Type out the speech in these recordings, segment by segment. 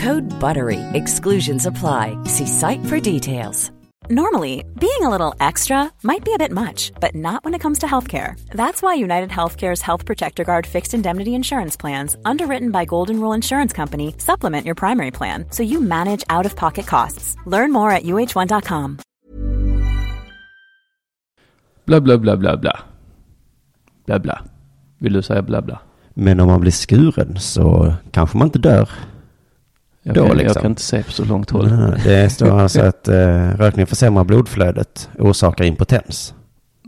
Code BUTTERY. Exclusions apply. See site for details. Normally, being a little extra might be a bit much, but not when it comes to healthcare. That's why United Healthcare's Health Protector Guard fixed indemnity insurance plans, underwritten by Golden Rule Insurance Company, supplement your primary plan so you manage out of pocket costs. Learn more at uh1.com. Bla, bla, bla, bla, bla. Bla, bla. Vill du säga bla, bla? Men om man blir skuren så kanske man inte dör. Jag, Då kan, liksom. jag kan inte se på så långt håll. Nej, Det står alltså att eh, rökning försämrar blodflödet, orsakar impotens.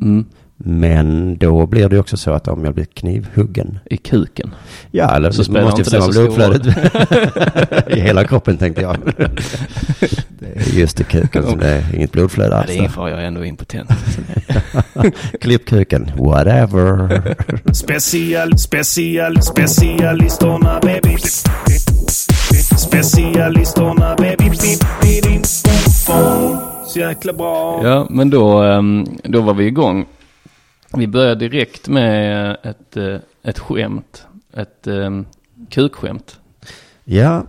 Mm. Men då blir det också så att om jag blir knivhuggen. I kuken. Ja, eller Så spelar måste inte det försämra så blodflödet. I hela kroppen tänkte jag. Det är just i kuken som det är inget blodflöde Ja, alls. det är ingen fara, jag är ändå impotent. Klipp kuken, whatever. Special, special, specialisterna baby. Specialisterna baby. Så jäkla bra. Ja, men då, ehm, då var vi igång. Vi började direkt med ett, eh, ett skämt. Ett um, kukskämt. Ja,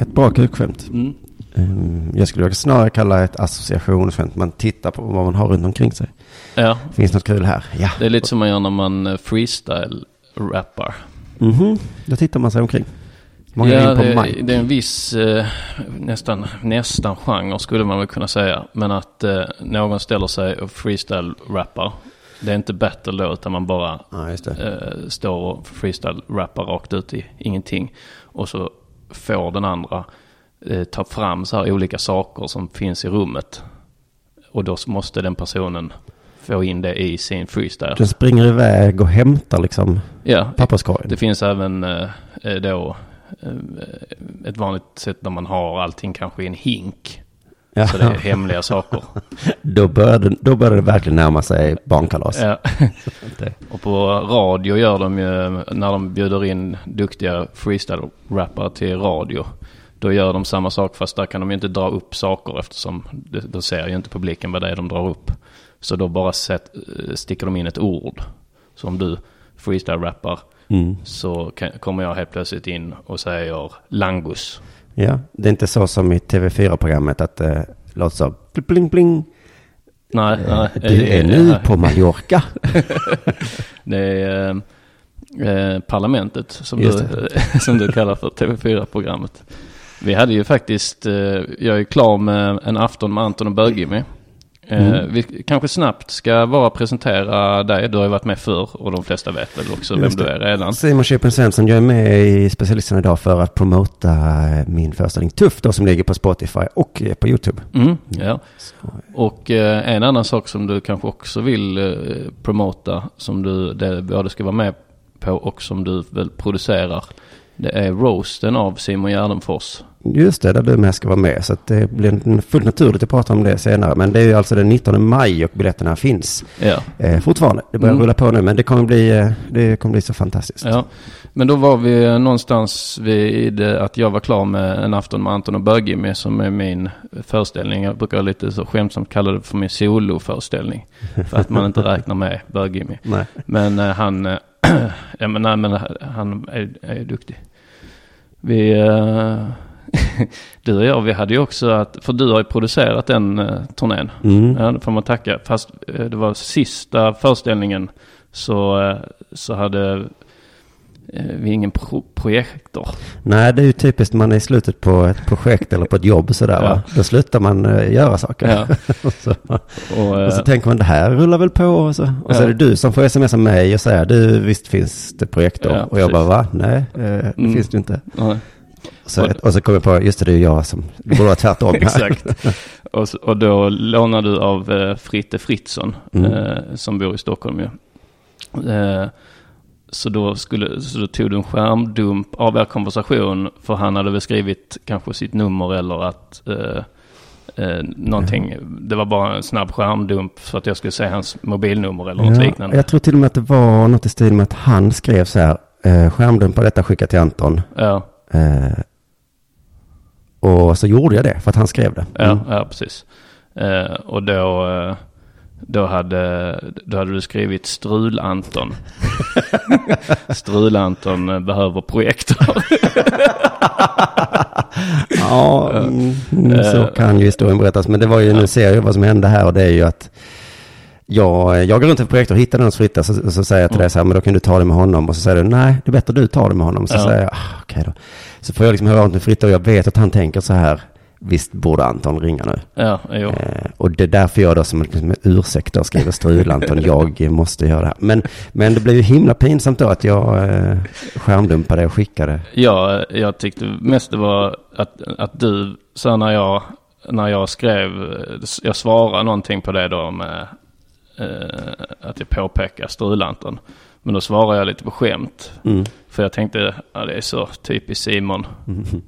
ett bra kukskämt. Mm. Um, Jag skulle snarare kalla ett associationsskämt. Man tittar på vad man har runt omkring sig. Ja, Finns något kul här? Ja. det är lite som man gör när man eh, freestyle-rappar. Mhm, då tittar man sig omkring. Många ja, in på det, det är en viss, eh, nästan, nästan genre skulle man väl kunna säga. Men att eh, någon ställer sig och freestyle-rappar. Det är inte battle då, utan man bara det. eh, står och freestyle-rappar rakt ut i ingenting. Och så får den andra eh, ta fram så här olika saker som finns i rummet. Och då måste den personen få in det i sin freestyle. Den springer iväg och hämtar liksom Ja, papperskorgen. det finns även då ett vanligt sätt när man har allting kanske i en hink. Ja. Så det är hemliga saker. Då började, då började det verkligen närma sig barnkalas. Ja. Och på radio gör de ju, när de bjuder in duktiga freestyle-rappare till radio. Då gör de samma sak fast där kan de ju inte dra upp saker eftersom det, då ser ju inte publiken vad det är de drar upp. Så då bara eh, sticker de in ett ord. Så om du freestyle-rappar Mm. så kan, kommer jag helt plötsligt in och säger langus. Ja, det är inte så som i TV4-programmet att det låter så bling bling. Nej, nej. Du är nu på Mallorca. Det är eh, eh, Parlamentet som du, som du kallar för TV4-programmet. Vi hade ju faktiskt, eh, jag är klar med en afton med Anton och. Eh, Mm. Vi kanske snabbt ska bara presentera dig. Du har ju varit med förr och de flesta vet väl också vem du är redan. Simon Chippen Svensson, jag är med i Specialisterna idag för att promota min föreställning Tuff då som ligger på Spotify och eh, på YouTube. Mm, ja. Och eh, en annan sak som du kanske också vill eh, promota, som du det, både ska vara med på och som du väl producerar, det är roasten av Simon Gärdenfors. Just det, där du med ska vara med. Så det blir fullt naturligt att prata om det senare. Men det är ju alltså den 19 maj och biljetterna finns Ja. eh, fortfarande. Det börjar Mm. rulla på nu, men det kommer bli, eh, det kommer bli så fantastiskt. Ja, men då var vi någonstans vid att jag var klar med en afton med Anton och Bögimmi som är min föreställning. Jag brukar lite så skämtsamt kalla det för min soloföreställning. För att man inte räknar med Bögimmi. Nej. Men eh, han, eh, ja, men, nej, men han är, är duktig. Vi, eh, du och jag, vi hade ju också att, för du har ju producerat den uh, turnén. Mm. Ja, det får man tacka. Fast eh, det var sista föreställningen så, eh, så hade eh, vi ingen pro projektor. Nej, det är ju typiskt man är i slutet på ett projekt eller på ett jobb sådär va? Då slutar man eh, göra saker. Ja. och, så, Och, eh, och så tänker man det här rullar väl på och så, och så Ja. är det du som får smsa mig och säga du visst finns det projektor. Ja, och jag bara va? Nej, eh, det Mm. finns det inte. nej. Så, och så kommer jag på, just det, det är jag som, det borde vara tvärtom. Exakt. Och, och då lånar du av eh, Fritte Fritzson Mm. eh, som bor i Stockholm ju. Eh, så, då skulle, så då tog du en skärmdump av er konversation för han hade väl skrivit kanske sitt nummer eller att eh, eh, någonting. Det var bara en snabb skärmdump för att jag skulle se hans mobilnummer eller något Ja, liknande. jag tror till och med att det var något i stil med att han skrev så här, eh, skärmdumpa detta skicka till Anton. Ja, Eh, och så gjorde jag det, för att han skrev det. ja, Mm. ja precis. Eh, och då, eh, då, hade, då hade du skrivit Strul-Anton. Strul-Anton eh, behöver projektor. Ja, mm, mm, så Eh. kan ju historien berättas. Men det var ju, nu ser jag vad som hände här och det är ju att jag, jag går runt till projektor, hittar den hos Fritta, så, så säger jag till dig så här, men då kan du ta det med honom. Och så säger du, nej, det är bättre du tar det med honom. Så Ja. säger jag, ah, okej då. Så får jag liksom höra av till Fritta och jag vet att han tänker så här, visst borde Anton ringa nu. ja, jo. Eh, och det är därför jag då som liksom, med ursäkt då skriver strul Anton, jag måste göra det här. Men, men det blev ju himla pinsamt då att jag eh, skärmdumpade och skickade. Ja, jag tyckte mest det var att, att du, så när jag, när jag skrev, jag svarade någonting på det då med eh, att jag påpekar Strulanton. Men då svarade jag lite på skämt. Mm. För jag tänkte, ja det är så typiskt Simon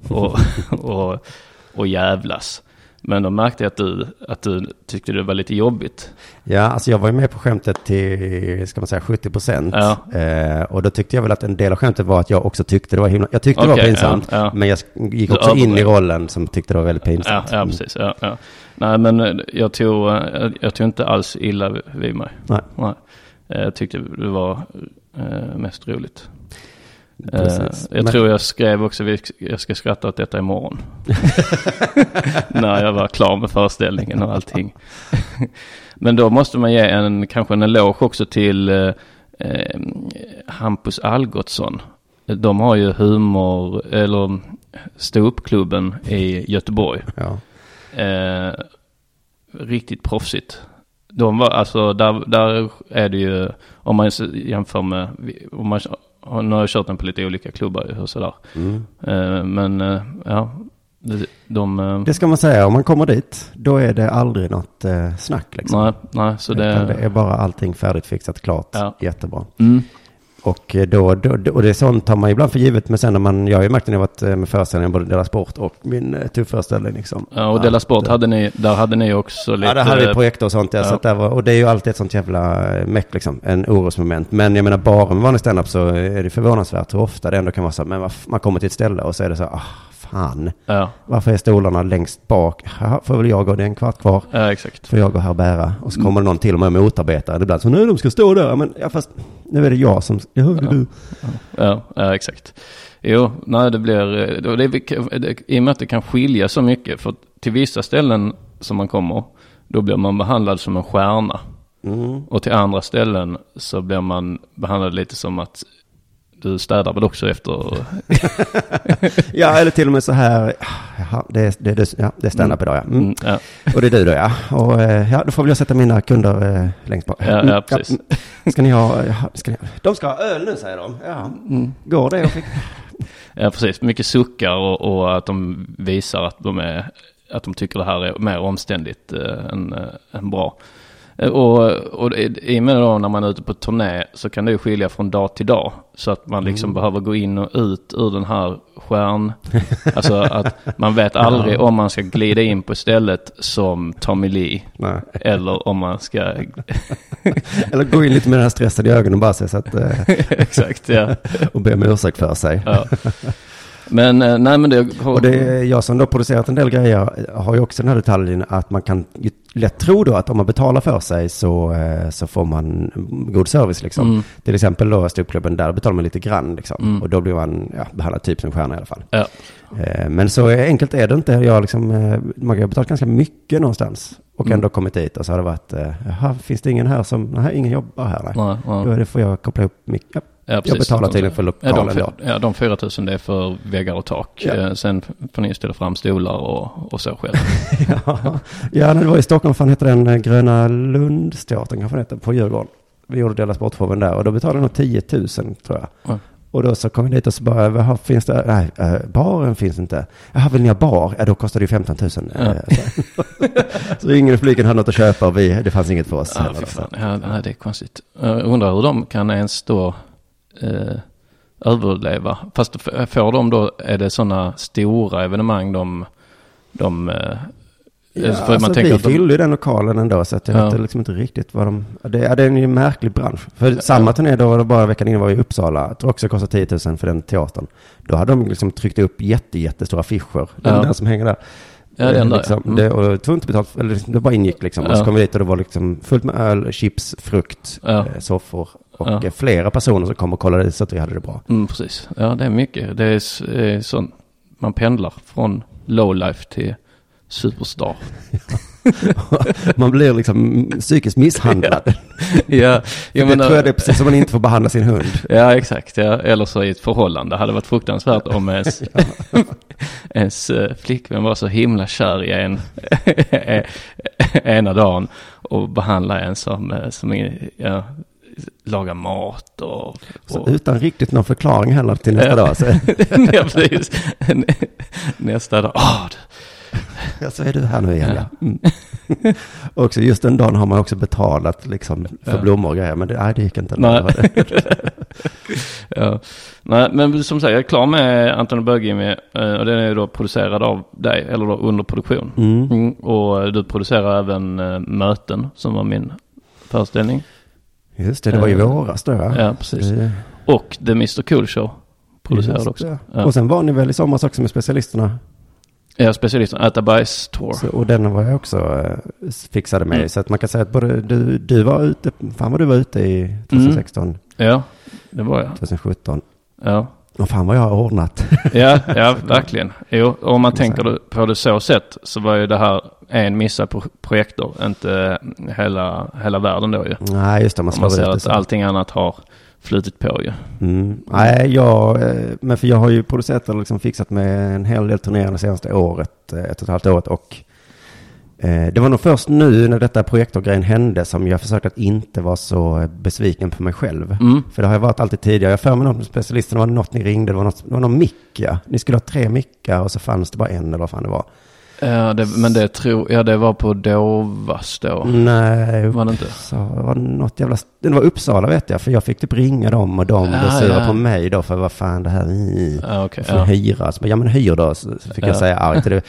och, och, och jävlas. Men då märkte jag att du, att du tyckte det var lite jobbigt. Ja, alltså jag var ju med på skämtet till, ska man säga, 70 procent. Ja. Eh, och då tyckte jag väl att en del av skämtet var att jag också tyckte det var himla, jag tyckte det var pinsamt. ja, ja. Men jag gick också in i rollen som tyckte det var väldigt pinsamt. ja precis. Ja, ja. Nej, men eh, jag tog, eh, jag tog inte alls illa vid mig. Nej. Nej. Eh, Jag tyckte det var mest roligt. Precis. Eh, Jag Men- tror jag skrev också, vi- jag ska skratta åt detta imorgon. När jag var klar med föreställningen och allting. Men då måste man ge en, kanske en eloge också till eh, eh, Hampus Algotsson. De har ju humor, eller ståuppklubben i Göteborg. Ja. Eh, riktigt proffsigt. De var, alltså där, där är det ju, om man jämför med, om man, nu har jag kört den på lite olika klubbar och sådär. Mm. Eh, men eh, ja, de, de eh, Det ska man säga, om man kommer dit, då är det aldrig något snack liksom. nej, nej, så Utan det, det är bara allting färdigt, fixat, klart, Ja. jättebra. mm, Och, eh, då, då, och det är sånt tar man ibland för givet, men sen när man, jag har ju märkt när jag varit eh, med föreställningen, både Dela Sport och min eh, tufföreställning liksom. ja, och Della Sport Att, hade ni, där hade ni också lite, Ja, där hade vi projektor och sånt. Ja, Så ja. att där var, och det är ju alltid ett sånt jävla meck liksom. En orosmoment. Men jag menar bara med vanlig standup så är det förvånansvärt hur ofta det ändå kan vara så. Men man kommer till ett ställe och så är det så ah, fan. ja, Varför är stolarna längst bak? Får väl jag gå, det är en kvart kvar. ja, exakt. Får jag gå här och bära? Och så kommer det någon till och med motarbetare. Ibland så, nej de ska stå där. Men ja, fast nu är det jag som, ja, det är du. Ja, ja exakt. Jo, nej det blir, eh, det, det, det, i och med att det kan skilja så mycket, för till vissa ställen som man kommer, då blir man behandlad som en stjärna. Mm. Och till andra ställen så blir man behandlad lite som att du städar väl också efter... Ja, eller till och med så här, jaha, det det det- ja, det är stand-up idag ja. Mm. Mm, ja, Och det är du då ja. Och eh, ja, då får väl jag sätta mina kunder eh, längst bak. Ja, ja, precis. mm. Ska ni ha, jaha, ska ni, de ska ha öl nu säger de. Ja, går det? Fick, ja, precis. Mycket suckar och, och att de visar att de, är, att de tycker det här är mer omständigt eh, än, eh, än bra. Eh, Och, och i och med då när man är ute på turné så kan det ju skilja från dag till dag. Så att man liksom behöver gå in och ut ur den här stjärn... alltså att man vet aldrig om man ska glida in på stället som Tommy Lee. nej. Eller om man ska... Eller gå in lite med den här stressen i ögonen bara så att, eh, Exakt, ja. och be om ursäkt för sig. ja. Men eh, nej men det... Och det är jag som då producerat en del grejer har ju också den här detaljen att man kan lätt tro då att om man betalar för sig så, eh, så får man god service liksom. Mm. Till exempel då ståuppklubben, där betalar man lite grann liksom. Mm. Och då blir man ja, behandlad typ som stjärna i alla fall. Ja. Eh, Men så enkelt är det inte. Jag liksom, eh, man har betalat ganska mycket någonstans och Mm. ändå kommit dit och så har det varit, eh, jaha, finns det ingen här som, nej, ingen jobbar här, nej. Nej, nej. Då får jag koppla ihop mick. Ja, Ja, precis. betalar tydligen för Ja, lokalen de, då. ja, de 4 000 det är för väggar och tak. Ja. Eh, Sen får ni ställa fram stolar och, och så själv. Ja, ja, när det var i Stockholm, fan heter den eh, Gröna Lundsteatern kanske den heter, på Djurgården. Vi gjorde Dela Sportshowen där och då betalade de nog 10 000 tror jag. Ja. Och då så kom vi dit och så bara, vad finns det? Nej, eh, baren finns inte. Jaha, vill ni ha bar? Ja, då kostar det ju 15 000. Ja. Så, ingen i publiken hade något att köpa och vi, det fanns inget för oss. Ja, då. fan. Ja, det är konstigt. Jag undrar hur de kan ens då eh, överleva. Fast får de då, är det sådana stora evenemang de, de eh, Ja, för man alltså, tänker vi att de- fyllde ju den lokalen ändå så att jag Ja. vet liksom inte riktigt vad de... Det, ja, det är en ju märklig bransch. För samma turné då, var det bara veckan innan var i Uppsala. Jag tror också det kostade 10 000 för den teatern. Då hade de liksom tryckt upp jätte, jättestora affischer. Den, Ja. den som hänger där. Ja, den Eh, där, liksom, ja. Mm. det, och det tog inte betalt, eller liksom, det bara ingick liksom. Och så Ja. kom vi dit och det var liksom fullt med öl, chips, frukt, Ja. eh, soffor. Och Ja. eh, flera personer som kom och kollade så att vi hade det bra. Mm, precis. Ja, det är mycket. Det är, är sånt. Man pendlar från low life till superstar. Man blir liksom psykiskt misshandlad. ja, jag det menar, tror jag det är precis som man inte får behandla sin hund. Ja, exakt. Ja. Eller så i ett förhållande. Det hade varit fruktansvärt om ens, ens eh, flickvän var så himla kär i en ena dagen och behandla en som, eh, som ja, lagar mat och... Och utan riktigt någon förklaring heller till nästa dag. Så, ja, precis. Nästa dag, du- ja, så är du här nu igen. Ja. Ja. Mm. Och också just den dagen har man också betalat liksom för Ja. blommor och grejer. Men det, nej, det gick inte. Nej. ja. Nej, men som sagt, jag är klar med Anton Böge med, eh, och den är ju då producerad av dig, eller då under produktion. Mm. Mm, och du producerar även eh, Möten, som var min föreställning. Just det, det var ju i Eh, våras då ja. Ja, precis. Det- Och The Mr Cool Show producerad just också. Ja. Och sen var ni väl i somras också med specialisterna? Ja, specialisten Bajs Tour. Så, och den var jag också eh, fixade med. Mm. Så att man kan säga att både du, du var ute, fan vad du var ute i 2016, Ja, det var jag. 2017. Ja. Och fan vad jag har ordnat. Ja, ja, verkligen. Jo, om man tänker på det så sätt så var ju det här en missad pro- projektor, inte hela, hela världen då ju. Nej, just det, man Om man ser att allting annat har flutit på ju. Mm. Nej, jag, eh, men för jag har ju producerat och liksom fixat med en hel del turnéer det senaste året, eh, ett och ett halvt året. Och eh, det var nog först nu när detta projektorgrejen hände som jag försökte att inte vara så besviken på mig själv. Mm. För det har jag varit alltid tidigare. Jag för mig något med specialisterna, var något ni ringde, det var, något, det var någon mick ja. Ni skulle ha tre mickar och så fanns det bara en eller vad fan det var. Ja, det, men det tror ja det var på Dovas då. Nej, Var det inte? det var något jävla, det var Uppsala vet jag, för jag fick typ ringa dem och de blev Ah, sura ja. på mig då för vad fan det här i. Ja, okej. Får ja. hyra. Så, ja men hyr då, så fick Ja. jag säga argt. Det.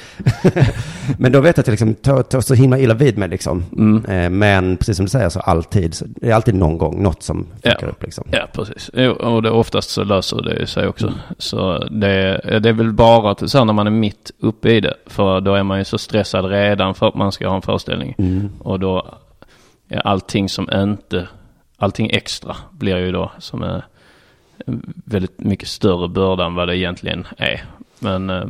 men då vet jag att jag liksom tar, tar så himla illa vid mig liksom. Mm. Eh, Men precis som du säger så alltid, så det är alltid någon gång något som Ja. fuckar upp liksom. Ja, precis. Jo, och det, oftast så löser det sig också. Mm. Så det, det är väl bara att, så här när man är mitt uppe i det. För då är man ju så stressad redan för att man ska ha en föreställning. Mm. Och då, ja, allting som inte, allting extra blir ju då som är väldigt mycket större börda än vad det egentligen är. Men, eh,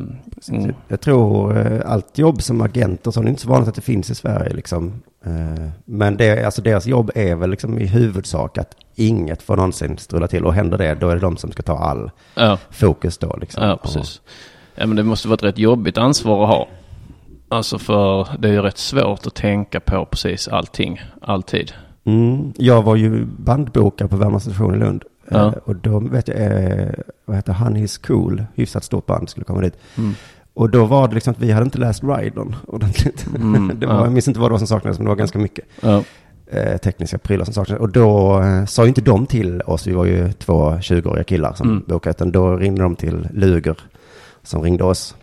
mm, Jag tror eh, allt jobb som agent och så, det är inte så vanligt att det finns i Sverige liksom. Eh, Men det, alltså deras jobb är väl liksom i huvudsak att inget får någonsin strula till. Och händer det, då är det de som ska ta all ja, fokus då liksom. ja, precis. Ja, men det måste vara ett rätt jobbigt ansvar att ha. Alltså för det är ju rätt svårt att tänka på precis allting, alltid. Mm. Jag var ju bandbokare på Värmlands station i Lund. Ja. Eh, Och då vet jag, eh, vad heter Honey is cool, hyfsat stort band skulle komma dit. Mm. Och då var det liksom att vi hade inte läst Rydon ordentligt. Mm, det var, ja. Jag minns inte vad det var som saknades, men det var ganska mycket Ja, eh, tekniska prylar som saknades. Och då eh, sa ju inte de till oss, vi var ju två 20-åriga killar som Mm. bokade, utan då ringde de till Luger som ringde oss.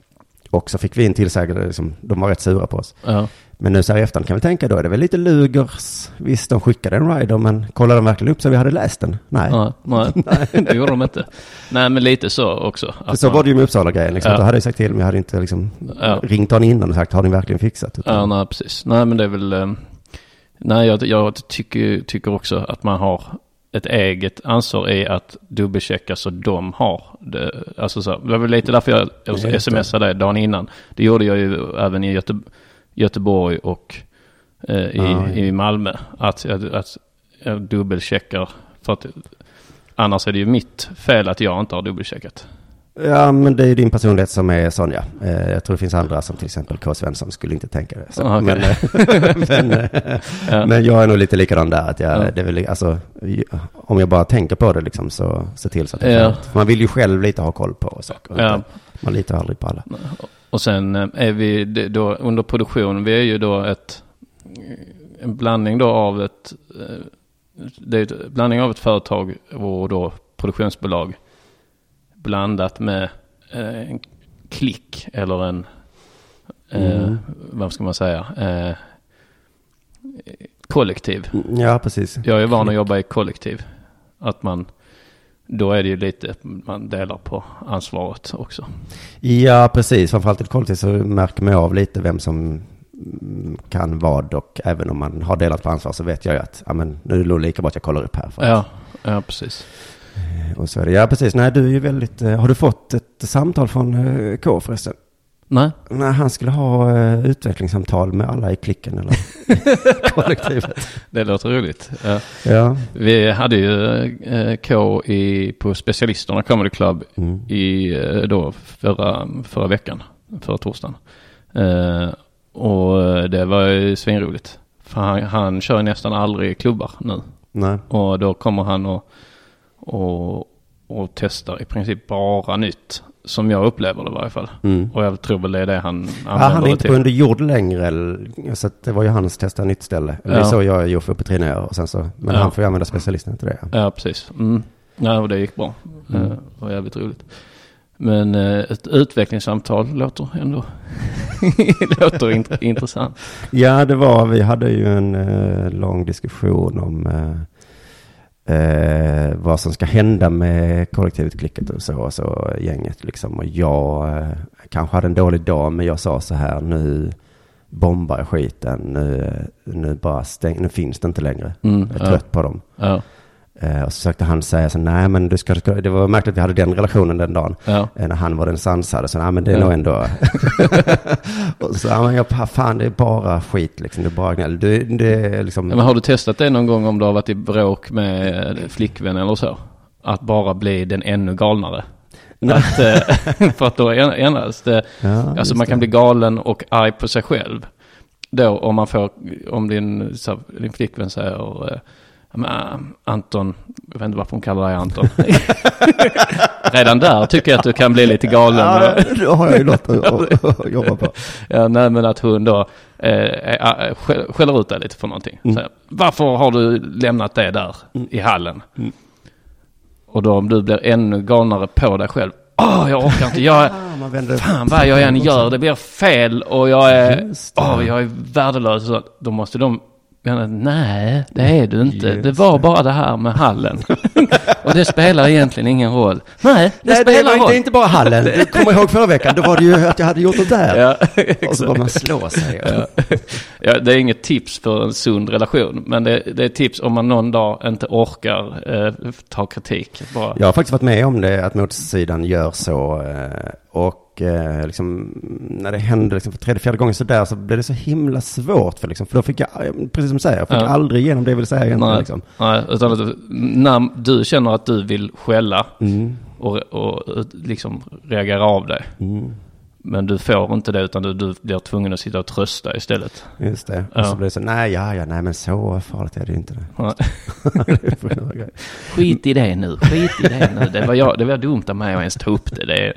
Och så fick vi en tillsägelse, liksom, de var rätt sura på oss. ja. Men nu så här i efterhand kan vi tänka, då är det väl lite Lugers. Visst, de skickade en rider, men kollade de verkligen upp så vi hade läst den? Nej. Nej, nej, det gjorde de inte. Nej, men lite så också. För så man- var det ju med Uppsala-grejen. Liksom. Ja. Då hade jag sagt till, men jag hade inte liksom Ja. ringt honom innan och sagt, har ni verkligen fixat? Utan, Ja, nej, precis. Nej, men det är väl... eh, Nej, jag, jag tycker, tycker också att man har ett eget ansvar i att dubbelchecka så de har det. Alltså så, det var väl lite därför jag smsade dig dagen innan. Det gjorde jag ju även i Göte, Göteborg och eh, i, Ja, ja. i Malmö. Att, jag- att jag dubbelcheckar. För att Annars är det ju mitt fel att jag inte har dubbelcheckat. Ja, men det är din personlighet som är sån, ja. Eh, Jag tror det finns andra som till exempel K. Svensson skulle inte tänka det. Så. Ah, okej. men, eh, men, eh, Ja. men jag är nog lite likadan där. Att jag, Ja. det är väl, alltså, om jag bara tänker på det liksom, så se till så att det Ja. Man vill ju själv lite ha koll på saker. Ja. Man litar aldrig på alla. Och sen är vi då under produktion, vi är ju då ett, en blandning då av ett, det är ett blandning av ett företag och då produktionsbolag blandat med eh, en klick eller en, eh, Mm. vad ska man säga, eh, kollektiv. Ja, precis. Jag är van att jobba i kollektiv. Att man, då är det ju lite, man delar på ansvaret också. Ja, precis. Framförallt i kollektiv så märker man av lite vem som mm, kan vad och även om man har delat på ansvar så vet jag ju att ja, men, nu är det lika bra att jag kollar upp här. För Ja, ja precis. Och så är det. Ja, precis. Nej, du är ju väldigt... eh, Har du fått ett samtal från eh, K förresten? Nej, Nej, han skulle ha eh, utvecklingssamtal med alla i klicken eller kollektivet. det låter roligt. Ja. Ja. Vi hade ju eh, K i, på Specialisterna Comedy Club Mm. i eh, då förra, förra veckan, förra torsdagen. Eh, och det var ju svinroligt. För han, han kör nästan aldrig klubbar nu. Nej. Och då kommer han och, och, och testar i princip bara nytt. Som jag upplever det i varje fall. Mm. Och jag tror väl det är det han Ja, använder han är inte till. på under jord längre. Så att det var ju hans testa nytt ställe. Eller Det är Ja. så jag och Joffe och Petrina gör. Och sen så, men Ja. han får ju använda specialisten till det. Ja, precis. Mm. Ja, och det gick bra. Mm. Eh, Det var jävligt roligt. Men eh, ett utvecklingssamtal låter ändå låter int- intressant. Ja, det var, vi hade ju en eh, lång diskussion om eh, eh, vad som ska hända med kollektivet Klicket och så, och så gänget liksom. Och jag eh, kanske hade en dålig dag, men jag sa så här, nu bombar jag skiten, nu, nu bara stäng, nu finns det inte längre. Mm, Jag är ja. trött på dem. Ja, Eh, och så försökte han säga så, nej men du ska, ska, det var märkligt att vi hade den relationen den dagen. ja. Eh, När han var den sansade, så nej men det är Ja. nog ändå... och så, ja men jag, fan det är bara skit liksom, det är bara gnäll. Det, det liksom... Men har du testat det någon gång om du har varit i bråk med flickvän eller så? Att bara bli den ännu galnare. Att, eh, för att då ändras det. Ja, Alltså man kan det. bli galen och arg på sig själv. Då om man får, om din, så, din flickvän säger "Ja, men, äh, Anton, jag vet inte varför hon kallar dig Anton. Redan där tycker jag att du kan bli lite galen. Ja, då har jag ju något att, jobba på. Ja, nej, men att hon då eh, eh, skä- skäller ut dig lite för någonting. Mm. Så, varför har du lämnat det där i hallen? Mm. Och då om du blir ännu galnare på dig själv. Åh, jag orkar inte. Jag, Ja, vänder fan vad jag än gör, det blir fel och jag är, åh, jag är värdelös. Så då måste de mena, nej, det är du inte. Det var bara det här med hallen. och det spelar egentligen ingen roll. Nej, det Nej, det, spelar var, roll. det är inte bara hallen. Du kommer ihåg förra veckan, då var det ju att jag hade gjort det där. Ja, och så bara man slår sig. Ja. ja, det är inget tips för en sund relation. Men det, det är tips om man någon dag inte orkar eh, ta kritik. Bara. Jag har faktiskt varit med om det, att motsidan gör så. eh, Och eh, liksom, när det hände liksom för tredje, fjärde gången så där så blev det så himla svårt. För, liksom, för då fick jag, eh, precis som du säger, jag fick Ja. aldrig igenom det jag ville säga egentligen. Nej, Liksom. nej, utan att när du känner att du vill skälla Mm, och, och liksom reagera av dig. mm, Men du får inte det utan du, du blir tvungen att sitta och trösta istället. just det. Ja. Och så blev det så, nej, ja, ja, nej, men så farligt är det inte. Det. Skit i det nu, skit i det nu. Det var, jag, det var dumt av mig att ens ta upp det. det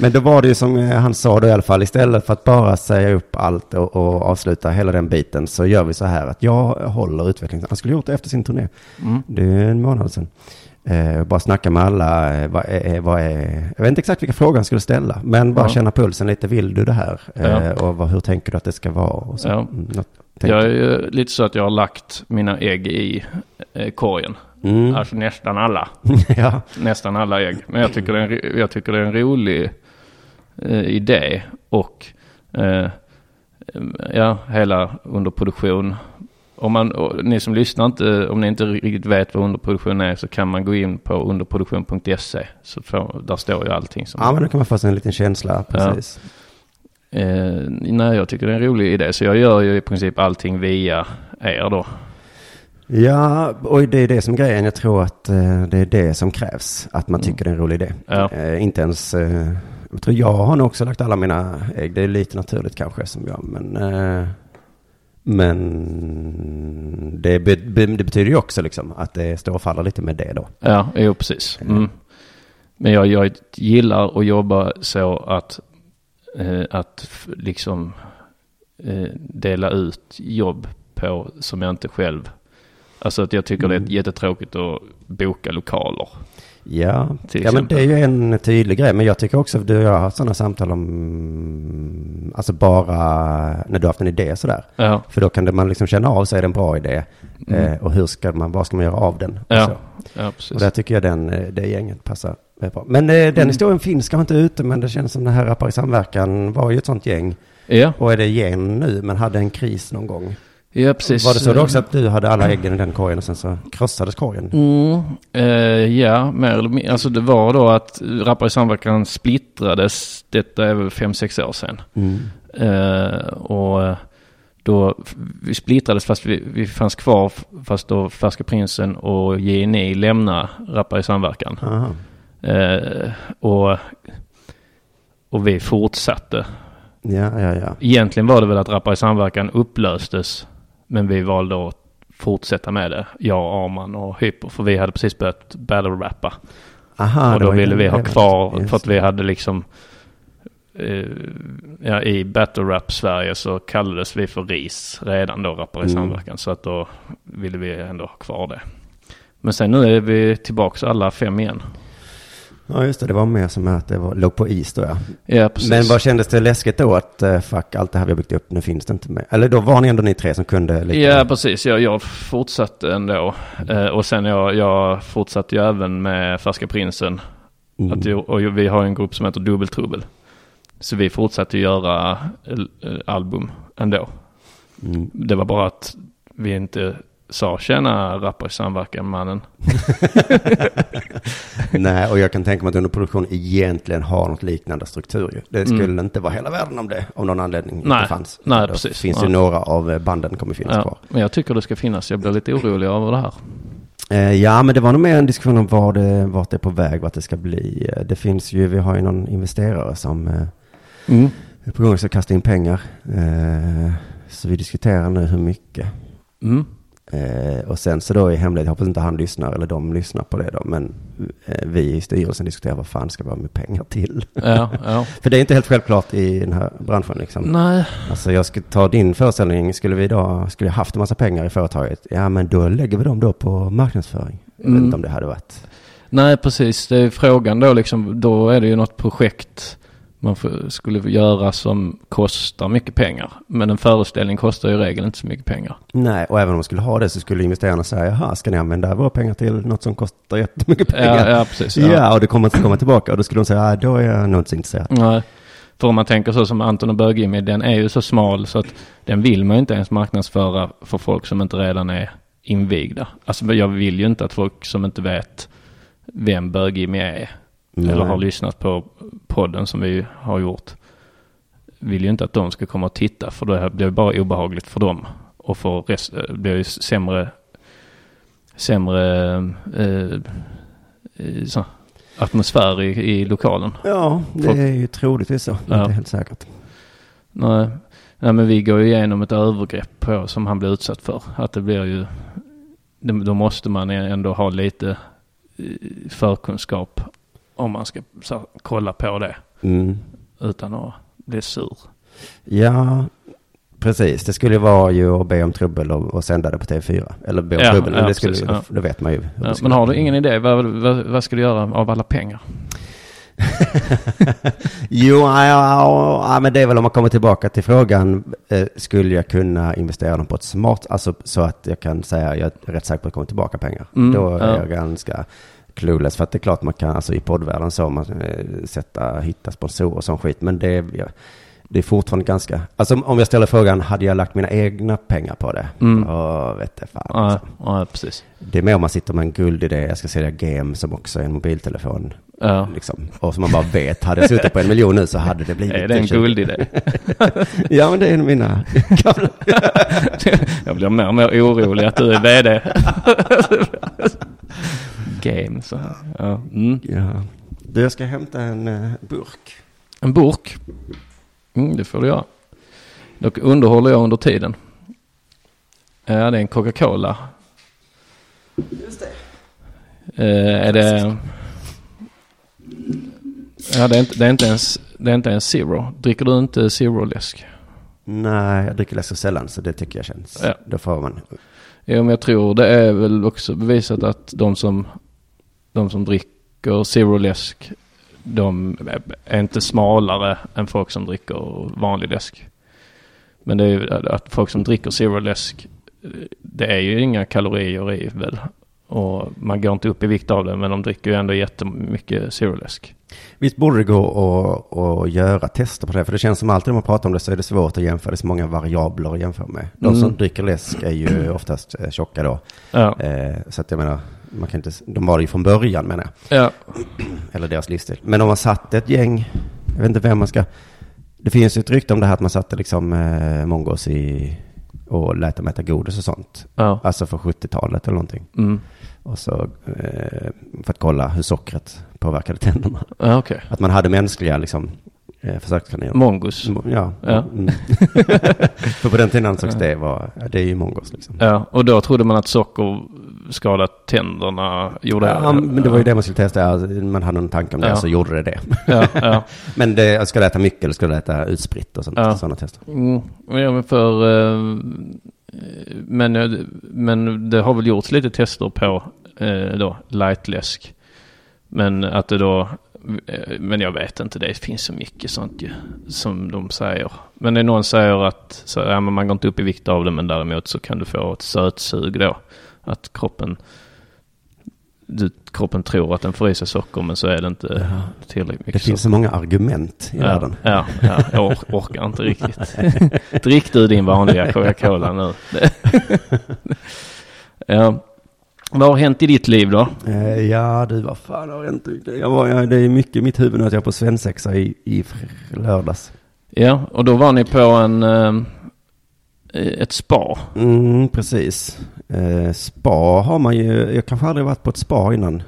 Men då var det ju som eh, han sa då i alla fall, istället för att bara säga upp allt och, och avsluta hela den biten så gör vi så här att jag håller utvecklingen. Han skulle gjort det efter sin turné. mm. Det är en månad sedan. Eh, bara snacka med alla. Eh, vad är, vad är, jag vet inte exakt vilka frågor han skulle ställa. Men bara Ja. känna pulsen lite. Vill du det här? Eh, Ja. Och vad, hur tänker du att det ska vara? Och så. Ja. Mm, något, Jag är ju lite så att jag har lagt mina ägg i eh, korgen. Mm. Alltså nästan alla. ja. Nästan alla ägg. Men jag tycker det är en, jag tycker det är en rolig eh, idé. Och eh, ja, hela underproduktion. Om man, ni som lyssnar inte, om ni inte riktigt vet vad underproduktion är så kan man gå in på underproduktion.se. Så får, där står ju allting som... ja, men då kan man få sig en liten känsla. Precis. Eh, nej, jag tycker det är en rolig idé. Så jag gör ju i princip allting via er då. Ja, och det är det som är grejen. Jag tror att eh, det är det som krävs. Att man tycker det är en rolig idé. Ja. Eh, inte ens... Eh, jag tror jag har nog också lagt alla mina ägg. Det är lite naturligt kanske som jag. Men, men det, be, det betyder ju också liksom att det står och faller lite med det då. Ja, jo precis. Mm. Men jag, jag gillar att jobba så att, att liksom dela ut jobb på som jag inte själv... Alltså att jag tycker det är jättetråkigt att boka lokaler. Ja, ja men det är ju en tydlig grej. Men jag tycker också att du och jag har haft sådana samtal om, alltså bara när du har haft en idé sådär. Ja, För då kan det man liksom känna av sig, är det en bra idé? Eh, och hur ska man, vad ska man göra av den? Och, ja, så. ja och precis. där tycker jag den, eh, det gänget passar bra. Men eh, den historien finns kanske inte ute, men det känns som den här Rappar i samverkan var ju ett sånt gäng. Ja, Och är det gäng nu, men hade en kris någon gång. Ja precis. Var det så då också att du hade alla äggen i den korgen och sen så krossades korgen? Mm, eh, ja, mer eller mindre. Alltså det var då att Rappare i samverkan splittrades. Detta är väl fem sex år sedan. Mm. Eh, och då, vi splittrades fast vi, vi fanns kvar. Fast då Färska Prinsen och JNI lämnade Rappare i samverkan. Eh, och, och vi fortsatte. Ja, ja, ja. Egentligen var det väl att Rappare i samverkan upplöstes. Men vi valde att fortsätta med det. Jag, Arman och Hyper. För vi hade precis börjat battle-rappa. Aha, och då ville vi ha kvar, Just för att vi hade liksom, eh, ja i battle rap Sverige så kallades vi för RIS redan då, Rappare i Mm. samverkan. Så att då ville vi ändå ha kvar det. Men sen nu är vi tillbaka alla fem igen. Ja, just det. Det var mer som att det var, låg på is då, ja. Ja, precis. Men vad kändes det läskigt då att uh, fuck, allt det här vi har byggt upp, nu finns det inte med? Eller då var ni ändå ni tre som kunde lite? Ja, precis. Jag, jag fortsatte ändå. Eh, och sen jag, jag fortsatte ju även med Färska Prinsen. Mm. Att jag, och vi har en grupp som heter Dubbeltrubbel. Så vi fortsatte göra eh, album ändå. Mm. Det var bara att vi inte sa tjena rappare i samverkan mannen. Nej, och jag kan tänka mig att underproduktion egentligen har något liknande struktur ju. Det skulle Mm. inte vara hela världen om det av någon anledning Nej, inte fanns. nej, Då precis. finns Nej. ju några av eh, banden kommer finnas Ja, kvar. men jag tycker det ska finnas. Jag blir lite orolig över det här. Eh, ja, men det var nog mer en diskussion om var det, vart det är på väg, vart det ska bli. Eh, Det finns ju, vi har ju någon investerare som Mm. är på gång att kasta in pengar. Så vi diskuterar nu hur mycket. Mm. Eh, och sen så då i hemlighet, jag hoppas inte han lyssnar eller de lyssnar på det då, men eh, vi i styrelsen diskuterar vad fan ska vi ha med pengar till? Ja, ja. För det är inte helt självklart i den här branschen liksom. Nej, Alltså jag skulle ta din föreställning, skulle vi då, skulle jag haft en massa pengar i företaget, ja men då lägger vi dem då på marknadsföring. Jag vet Mm. inte om det hade varit. nej precis. Det är frågan då liksom. Då är det ju något projekt man får, skulle göra som kostar mycket pengar. Men en föreställning kostar ju i regel inte så mycket pengar. Nej, och även om man skulle ha det så skulle investerarna säga, jaha, ska ni använda våra pengar till något som kostar jättemycket Ja, pengar? ja precis. Ja, och det kommer inte komma tillbaka. Och då skulle de säga, ja, då är jag nog inte så intresserad. Nej. För om man tänker så som Anton och Bög-Jimmy, den är ju så smal så att den vill man ju inte ens marknadsföra för folk som inte redan är invigda. Alltså jag vill ju inte att folk som inte vet vem Bög-Jimmy är Nej. eller har lyssnat på podden som vi har gjort vill ju inte att de ska komma och titta för det blir bara obehagligt för dem och för rest, det blir ju sämre sämre eh, eh, så, atmosfär i, i lokalen. Ja, det Folk- är ju troligtvis så. Ja. Inte helt säkert. Nej. Nej, men vi går ju igenom ett övergrepp på, som han blir utsatt för. Att det blir ju, då måste man ändå ha lite eh, förkunskap om man ska här, kolla på det Mm. utan att bli sur. Ja, precis. Det skulle vara ju att be om trubbel och, och sända det på TV4. Eller be om Ja, trubbel. Ja, det skulle, precis, ja. då vet man ju. Ja, det men har du ingen idé? Vad, vad, vad ska du göra av alla pengar? Jo, ja, ja, ja, men det är väl om man kommer tillbaka till frågan. Eh, skulle jag kunna investera dem på ett smart, alltså så att jag kan säga jag är rätt säker på att det kommer tillbaka pengar. Mm, Då är ja. jag ganska clueless. För att det är klart man kan, alltså i poddvärlden så, man eh, sätta, hitta sponsorer och sån skit. Men det, det är fortfarande ganska, alltså om jag ställer frågan, hade jag lagt mina egna pengar på det? Mm. Åh, vet det fan. Ja, Alltså. ja, precis. Det är mer om man sitter med en guldidé, jag ska sälja game som också är en mobiltelefon. Ja. Liksom. Och som man bara vet, hade jag suttit på en miljon nu så hade det blivit... Är det en 20. guldidé? Ja, men det är en av mina gamla... Jag blir mer och mer orolig att du är vd. Game, så. Ja. Mm. Ja. Du, jag ska hämta en eh, burk. En burk. Mm, det får du göra. Då underhåller jag under tiden. Ja, det är en Coca-Cola. Just det. Eh, är det... Ja, det är inte, det är inte ens, det är inte ens Zero. Dricker du inte Zero-läsk? Nej, jag dricker läsk så sällan så det tycker jag känns. Ja. Då får man... Ja, men jag tror det är väl också bevisat att de som, de som dricker Zero-läsk, de är inte smalare än folk som dricker vanlig läsk. Men det är ju att folk som dricker Zero-läsk, det är ju inga kalorier i väl. Och man går inte upp i vikt av det, men de dricker ju ändå jättemycket Zero-läsk. Visst borde det gå att, att göra tester på det? För det känns som alltid när man pratar om det så är det svårt att jämföra. Det är så många variabler att jämföra med. De som Mm. dricker läsk är ju oftast eh, tjocka då. Ja, Eh, så att jag menar, man kan inte, de var det ju från början menar jag. ja, Eller deras livsstil. Men om man satte ett gäng, jag vet inte vem man ska... Det finns ju ett rykte om det här att man satte liksom eh, mongos i och lät dem äta godis och sånt. ja. Alltså för 70-talet eller någonting. Mm. Och så eh, för att kolla hur sockret påverkade tänderna. ja okej. Att man hade mänskliga liksom eh, försökskaniner. Mongus. Ja. Ja. Mm. för på den tiden ansågs det vara, det är ju mongos liksom. Ja, och då trodde man att socker skadade tänderna. Gjorde Ja, men det var ju det man skulle testa. Ja, Man hade en tanke om det, Ja. så gjorde det det. Ja, ja. Men det, ska du äta mycket eller ska du äta utspritt och sånt, Ja. sådana tester? Mm, ja men för... eh, men, eh, men det har väl gjorts lite tester på eh, då lightläsk. Men att det då... eh, Men jag vet inte, det finns så mycket sånt ju. Som de säger. Men det är någon säger att så, ja, men man går inte upp i vikt av det men däremot så kan du få ett sötsug då. Att kroppen... Du, kroppen tror att den får i sig socker men så är det inte tillräckligt Det mycket finns så många argument i Ja, världen. ja, ja, jag or- orkar inte riktigt. Drick du din vanliga Coca-Cola nu. ja. Vad har hänt i ditt liv då? Eh, ja, du, vad fan har hänt? Jag var, ja, det är mycket i mitt huvud nu att jag är på svensexa i, i lördags. Ja, och då var ni på en, eh, ett spa. Mm, precis. Eh, spa har man ju, jag kanske aldrig varit på ett spa innan.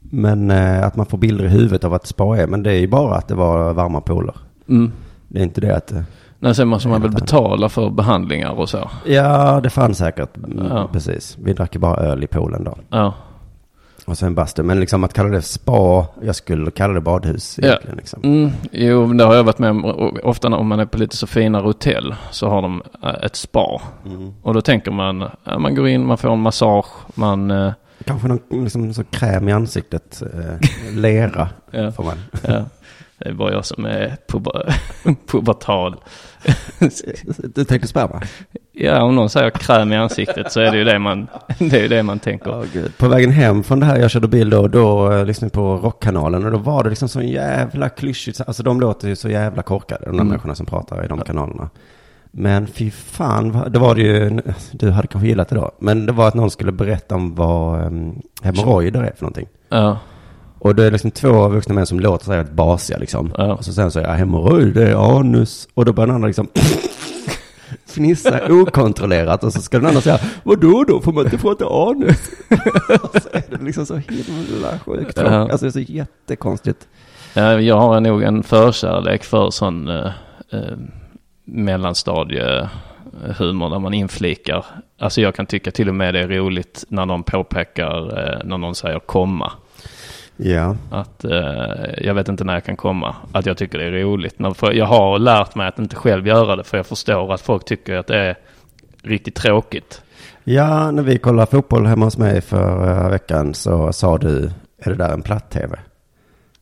Men eh, att man får bilder i huvudet av vad ett spa är. Men det är ju bara att det var varma pooler. Mm. Det är inte det att... Nej, sen måste man väl betala för behandlingar och så. Ja, det fanns säkert. Mm, Ja. Precis. Vi drack ju bara öl i poolen då. Ja, Och sen bastu. Men liksom att kalla det spa, jag skulle kalla det badhus Ja. egentligen. Liksom. mm, jo, men det har jag varit med om. Ofta när- om man är på lite så finare hotell så har de eh, ett spa. Mm. Och då tänker man, ja, man går in, man får en massage, man... eh, Kanske någon liksom, så kräm i ansiktet. Eh, lera Ja. får man. Ja, det är bara jag som är puber, pubertal. Du tänkte sperma? Ja, om någon säger kräm i ansiktet så är det ju det man, det är det man tänker. Gud. På vägen hem från det här, jag körde bil då, då eh, lyssnade jag på rockkanalen och då var det liksom så jävla klyschigt. Alltså de låter ju så jävla korkade, de där Mm. människorna som pratar i de kanalerna. Men fy fan, det var det ju, du hade kanske gillat det då, men det var att någon skulle berätta om vad um, hemorrojder är för någonting. Ja, Och det är liksom två vuxna män som låter sig väldigt basiga liksom. Ja. Och så sen så är jag är anus. Och då börjar den andra liksom fnissa okontrollerat. Och så ska den andra säga, vadå då, får man inte få ett anus? och så är det liksom så himla sjukt. Ja. Alltså det är så jättekonstigt. Ja, jag har nog en förkärlek för sån eh, eh, mellanstadiehumor där man inflikar. Alltså jag kan tycka till och med det är roligt när någon påpekar, eh, när någon säger komma. Ja, Att eh, jag vet inte när jag kan komma. Att jag tycker det är roligt. När, jag har lärt mig att inte själv göra det för jag förstår att folk tycker att det är riktigt tråkigt. ja när vi kollade fotboll hemma hos mig förra veckan så sa du, är det där en platt-tv?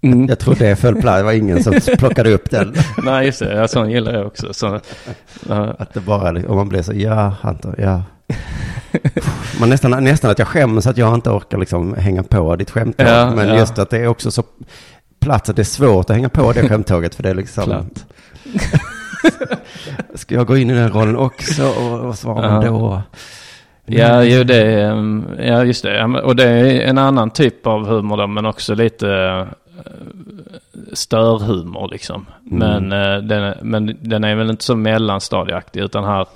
Mm. Jag tror det föll platt, det var ingen som plockade upp den. Nej, just det. Ja, sån gillar jag också. Så, ja, Att det bara, om man blir så, ja, Hunter, ja. Man nästan, nästan att jag skäms att jag inte orkar liksom hänga på ditt skämttåg. Ja, men ja. just att det är också så platt att det är svårt att hänga på det skämttåget för det är liksom... platt. Ska jag gå in i den rollen också? Och vad svarar man Ja. då? Ja, jo, det um, ja, just det. Och det är en annan typ av humor då, men också lite uh, störhumor liksom. Men, uh, den, men den är väl inte så mellanstadieaktig, utan här,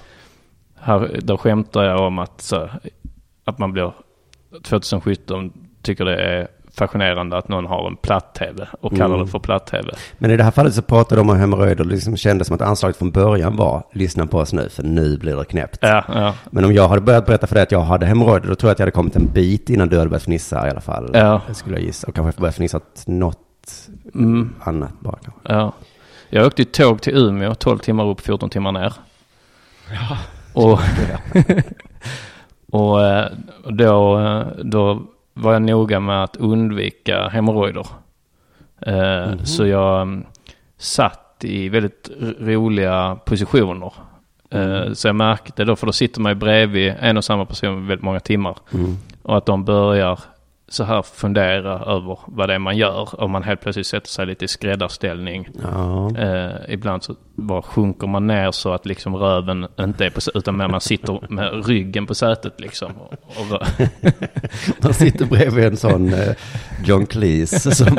här då skämtar jag om att, så, att man blir 2017 tycker det är fascinerande att någon har en platt-tv och kallar det för platt-tv. Men i det här fallet så pratade de om hemorrojder och det liksom kändes som att anslaget från början var lyssna på oss nu för nu blir det knäppt. Ja, ja, Men om jag hade börjat berätta för dig att jag hade hemorrojder då tror jag att jag hade kommit en bit innan du hade börjat fnissa i alla fall. Ja. Det skulle jag gissa. Och kanske börjat fnissa åt något mm, annat bara kanske. ja. Jag åkte i tåg till Umeå, 12 timmar upp, 14 timmar ner. Och, och eh, då, då var jag noga med att undvika hemorrojder. Eh, Så jag mm, satt i väldigt roliga positioner. Eh, Så jag märkte då, för då sitter man ju bredvid en och samma person väldigt många timmar. Mm. Och att de börjar så här fundera över vad det är man gör. Om man helt plötsligt sätter sig lite i skräddarställning. Ja. Eh, ibland så bara sjunker man ner så att liksom röven inte är på utan man sitter med ryggen på sätet liksom. Och, och, Man sitter bredvid en sån eh, John Cleese som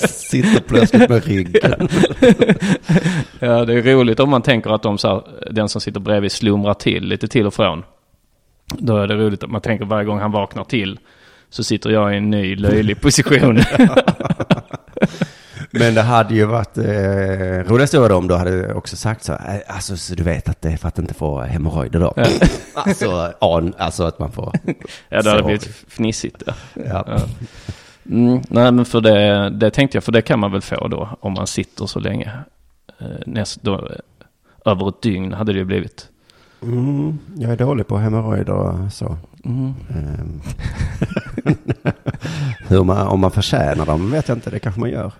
sitter plötsligt med ryggen. ja, det är roligt om man tänker att de här, den som sitter bredvid slumrar till lite till och från. Då är det roligt att man tänker varje gång han vaknar till så sitter jag i en ny löjlig position. Men det hade ju varit eh, roligast då om du hade också sagt så, här, eh, alltså så du vet att det är för att inte få hemorrojder då. alltså, an, alltså att man får. ja, det hade blivit fnissigt. Ja. Ja. Ja. Mm, nej, men för det, det tänkte jag, för det kan man väl få då om man sitter så länge. Eh, näst, då, eh, över ett dygn hade det ju blivit. Mm, jag är dålig på hemorrojder och så. Mm. Ehm. Hur man, om man förtjänar dem vet jag inte, det kanske man gör.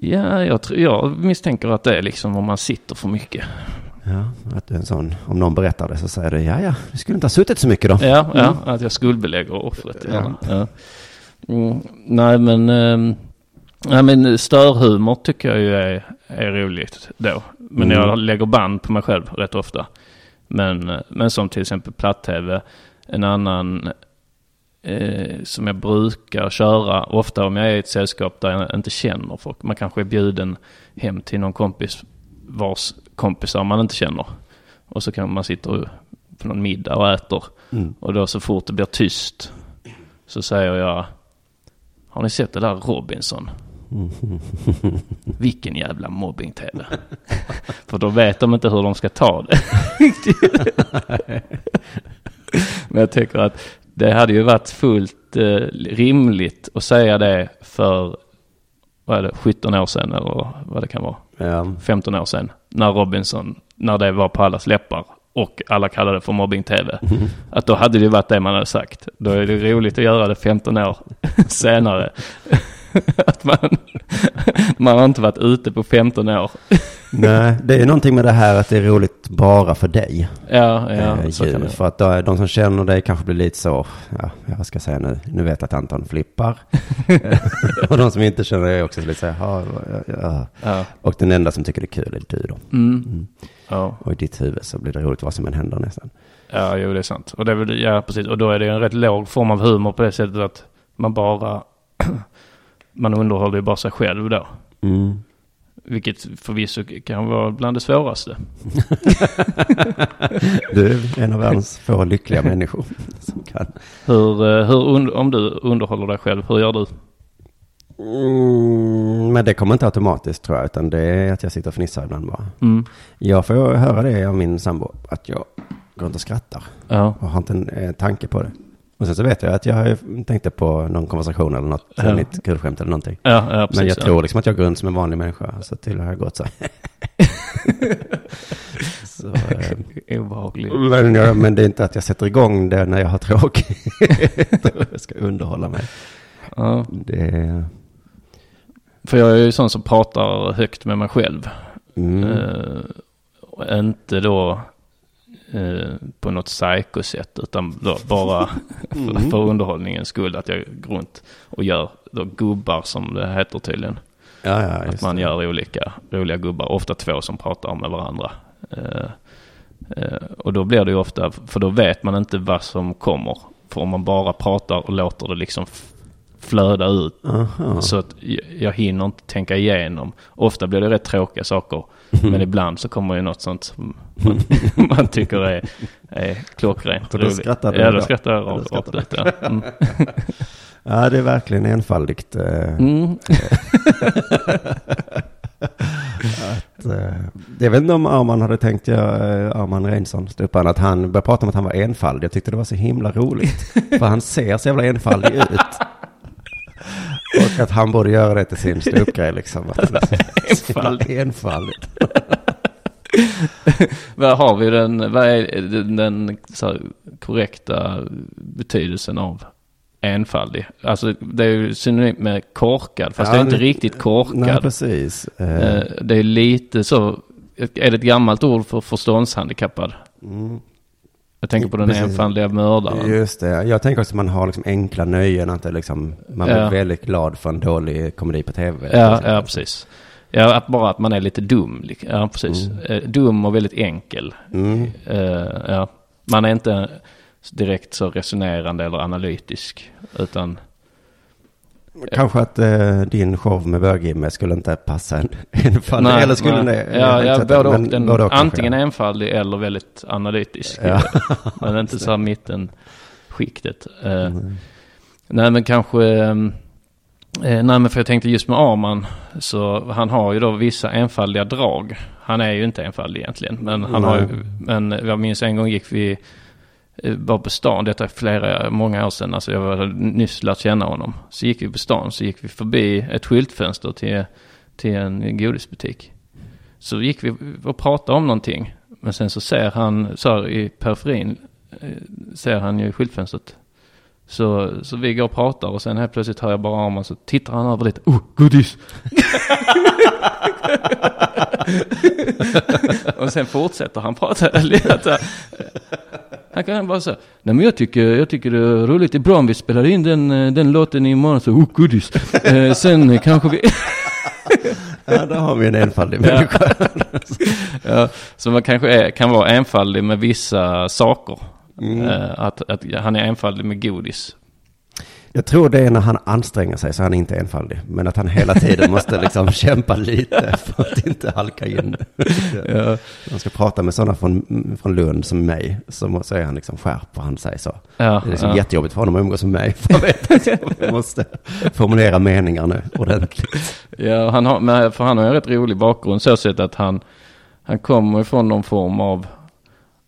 Ja, jag, tror, jag misstänker att det är liksom om man sitter för mycket. Ja, att du är en sån, om någon berättar det så säger du, ja ja, du skulle inte ha suttit så mycket då. Ja, ja att jag skuldbelägger offret. Ja. Ja. Mm, nej, men, ehm, nej, men störhumor tycker jag ju är, är roligt då. Men Mm. jag lägger band på mig själv rätt ofta. Men, men som till exempel platt-tv, en annan eh, som jag brukar köra ofta om jag är i ett sällskap där jag inte känner folk. Man kanske är bjuden hem till någon kompis vars kompisar man inte känner. Och så kan man sitta och- på någon middag och äter. Mm. Och då så fort det blir tyst så säger jag Har ni sett det där Robinson? Vilken jävla mobbing-tv. För då vet de inte hur de ska ta det. Men jag tycker att det hade ju varit fullt eh, rimligt att säga det för vad är det, 17 år sedan eller vad det kan vara. Ja. 15 år sedan. När Robinson, när det var på allas läppar. Och alla kallade det för mobbing-tv. Att då hade det ju varit det man hade sagt. Då är det roligt att göra det 15 år senare. att man, man har inte varit ute på 15 år. Nej, det är någonting med det här att det är roligt bara för dig. Ja, ja, eh, så kan det För att då, de som känner dig kanske blir lite så, ja, vad ska jag säga nu, nu vet jag att Anton flippar. och de som inte känner dig också lite så här, ja, ja. Och den enda som tycker det är kul är du då. Mm. Ja. Och i ditt huvud så blir det roligt vad som än händer nästan. Ja, jo det är sant. Och det är väl, ja precis. Och då är det en rätt låg form av humor på det sättet att man bara, man underhåller ju bara sig själv då. Mm. Vilket förvisso kan vara bland det svåraste. Du är en av världens få lyckliga människor som kan. Hur, eh, hur om du underhåller dig själv, hur gör du? Mm, men det kommer inte automatiskt tror jag, utan det är att jag sitter och fnissar ibland bara. Mm. Jag får höra det av min sambo, att jag går runt och skrattar. Ja. och har inte en eh, tanke på det. Och sen så vet jag att jag tänkte på någon konversation eller något, Ja. ja. mitt kul skämt eller någonting. Ja, ja, precis. Men jag ja. tror liksom att jag går runt som en vanlig människa, så till har jag gått så. så eh, Obehaglig. men, jag, men det är inte att jag sätter igång det när jag har tråkigt. jag ska underhålla mig. Ja. Det, För jag är ju sån som pratar högt med mig själv. mm, och inte då eh, på något psykosätt utan då bara för, för underhållningens skull att jag går runt och gör då gubbar som det heter tydligen. Ja, ja, Att man det. gör olika roliga gubbar, ofta två som pratar med varandra. Eh, eh, och då blir det ju ofta, för då vet man inte vad som kommer. För om man bara pratar och låter det liksom flöda ut. Aha. Så att jag, jag hinner inte tänka igenom. Ofta blir det rätt tråkiga saker. Men ibland så kommer ju något sånt som man, man tycker är, är klockrent Och då skrattar du Ja, då skrattar jag Ja, rakt rakt ut. Ja. Mm. Ja, det är verkligen enfaldigt. eh, Mm. att, eh, jag vet inte om Arman hade tänkt, ja, eh, Arman Reinsson, ståupparen, att han började prata om att han var enfaldig. Jag tyckte det var så himla roligt. för han ser så jävla enfaldig ut. Och att han borde göra det till sin ståuppgrej liksom. Att han är så jävla enfaldig. Vad har vi den, vad är den, den här, korrekta betydelsen av enfaldig? Alltså det är ju synonymt med korkad, fast Ja, det är inte det- riktigt korkad. Nej, precis. Eh, Eh, Det är lite så, är det ett gammalt ord för förståndshandikappad? mm. Jag tänker på den Precis. enfaldiga mördaren. Just det. Jag tänker också att man har liksom enkla nöjen, att det liksom, man blir Ja. väldigt glad för en dålig komedi på tv. Ja, ja, precis. Ja, att bara att man är lite dum. Ja, precis. Mm. Eh, Dum och väldigt enkel. Mm. Eh, ja. Man är inte direkt så resonerande eller analytisk. Utan, Kanske att eh, din show med bög skulle inte passa en enfaldig, eller skulle nej. det? Ja, ja både och. men Den, både kanske, antingen ja. enfaldig eller väldigt analytisk. Ja. men inte så här mitten skiktet. Eh, Mm. Nej men kanske... ehm, Eh, nej men för jag tänkte just med Arman. Så han har ju då vissa enfaldiga drag. Han är ju inte enfaldig egentligen. Men han har ju, Nej. Men jag minns en gång gick vi... Eh, var på stan, detta är flera, många år sedan. Alltså jag var nyss lärt känna honom. Så gick vi på stan, så gick vi förbi ett skyltfönster till, till en godisbutik. Så gick vi och pratade om någonting. Men sen så ser han, så här i periferin, eh, ser han ju skyltfönstret. Så, så vi går och pratar och sen helt plötsligt hör jag bara armen så tittar han över lite. Oh, godis! och sen fortsätter han prata. Han kan bara säga, nej men jag tycker, jag tycker det är roligt, det är bra om vi spelar in den, eh, den låten imorgon så, oh godis. Eh, sen kanske vi... Ja, där har vi en enfaldig människa. Ja, så man kanske är, kan vara enfaldig med vissa saker. Mm. Eh, att, att han är enfaldig med godis. Jag tror det är när han anstränger sig så han inte är enfaldig. Men att han hela tiden måste liksom kämpa lite för att inte halka in. Ja, Han ska prata med sådana från, från Lund som mig. Så är han liksom skärp och han säger så. ja, Det är liksom ja. jättejobbigt för honom att umgås med mig. För jag vet att jag måste formulera meningar nu ordentligt. Ja, han har, men för han har en rätt rolig bakgrund så sett att han, han kommer ifrån någon form av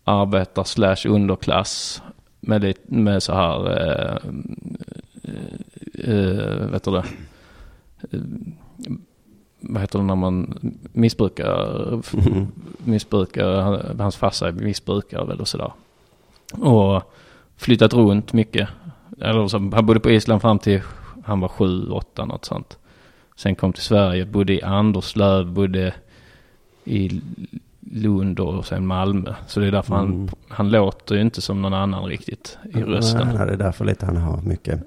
arbetar slash underklass med, lite, med så här, eh, eh, vet du det, eh, vad heter det när man missbrukar, missbrukar, han- hans farsa är missbrukare väl och sådär. Och flyttat runt mycket. Eller så, han bodde på Island fram till han var sju, åtta, något sånt. Sen kom till Sverige, bodde i Anderslöv, bodde i Lund och sen Malmö. Så det är därför Mm. han, han låter ju inte som någon annan riktigt i rösten. Nej, det är därför lite han har mycket.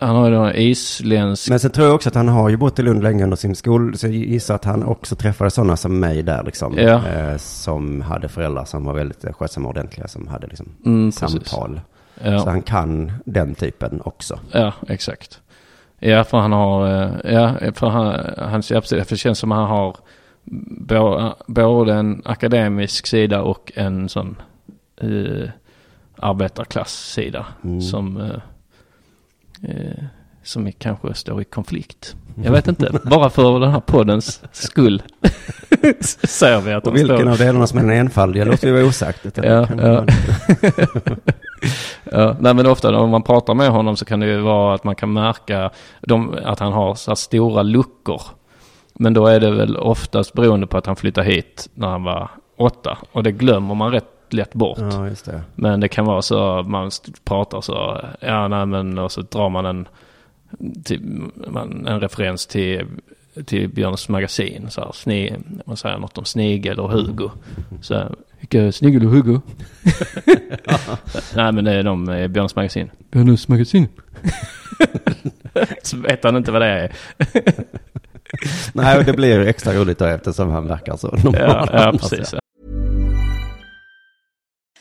Han har ju då isländsk... Men sen tror jag också att han har ju bott i Lund länge under sin skol. Så jag gissar att han också träffade sådana som mig där liksom. Ja. Eh, som hade föräldrar som var väldigt eh, skötsamma och ordentliga. Som hade liksom Mm, samtal. Så Ja, han kan den typen också. ja, exakt. Ja, för han har... eh, Ja, för han, han, för det känns som han har bå- både en akademisk sida och en sån eh, arbetarklass-sida. Mm. Som, eh, eh, som kanske står i konflikt. Jag vet inte, bara för den här poddens skull säger vi att de Och vilken står... av delarna som är den enfaldiga låter ju vara osagt. Ja, ja. Ja, nej men ofta om man pratar med honom så kan det ju vara att man kan märka de, att han har så här stora luckor. Men då är det väl oftast beroende på att han flyttade hit när han var åtta. Och det glömmer man rätt lätt bort. ja, just det. Men det kan vara så man pratar så, ja nej men och så drar man en, till, man, en referens till, till Björns magasin. Så här, sni, man säger något om Snigel och Hugo. Så vilka Snigel och Hugo? nej men det är de i Björns magasin. Björns magasin? så vet han inte vad det är. Nej, och det blir ju extra roligt då eftersom han verkar så normal. Ja, ja precis.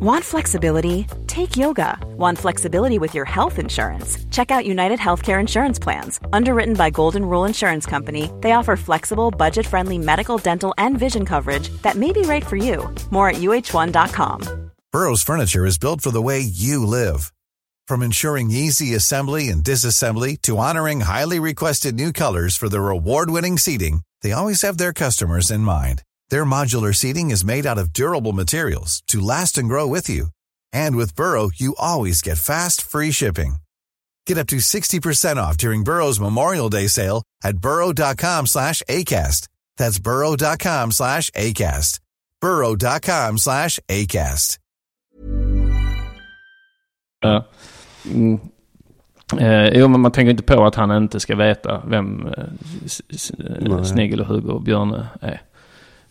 Want flexibility? Take yoga. Want flexibility with your health insurance? Check out United Healthcare Insurance Plans. Underwritten by Golden Rule Insurance Company, they offer flexible, budget friendly medical, dental, and vision coverage that may be right for you. More at uh1.com. Burrow's furniture is built for the way you live. From ensuring easy assembly and disassembly to honoring highly requested new colors for their award-winning seating, they always have their customers in mind. Their modular seating is made out of durable materials to last and grow with you. And with Burrow, you always get fast, free shipping. Get up to 60% off during Burrow's Memorial Day sale at burrow.com slash ACAST. That's burrow.com slash ACAST. burrow.com slash ACAST. Ja. Mm. Eh, jo, men man tänker inte på att han inte ska veta vem eh, S- S- Nej. Snigel och Hugo och Björne är.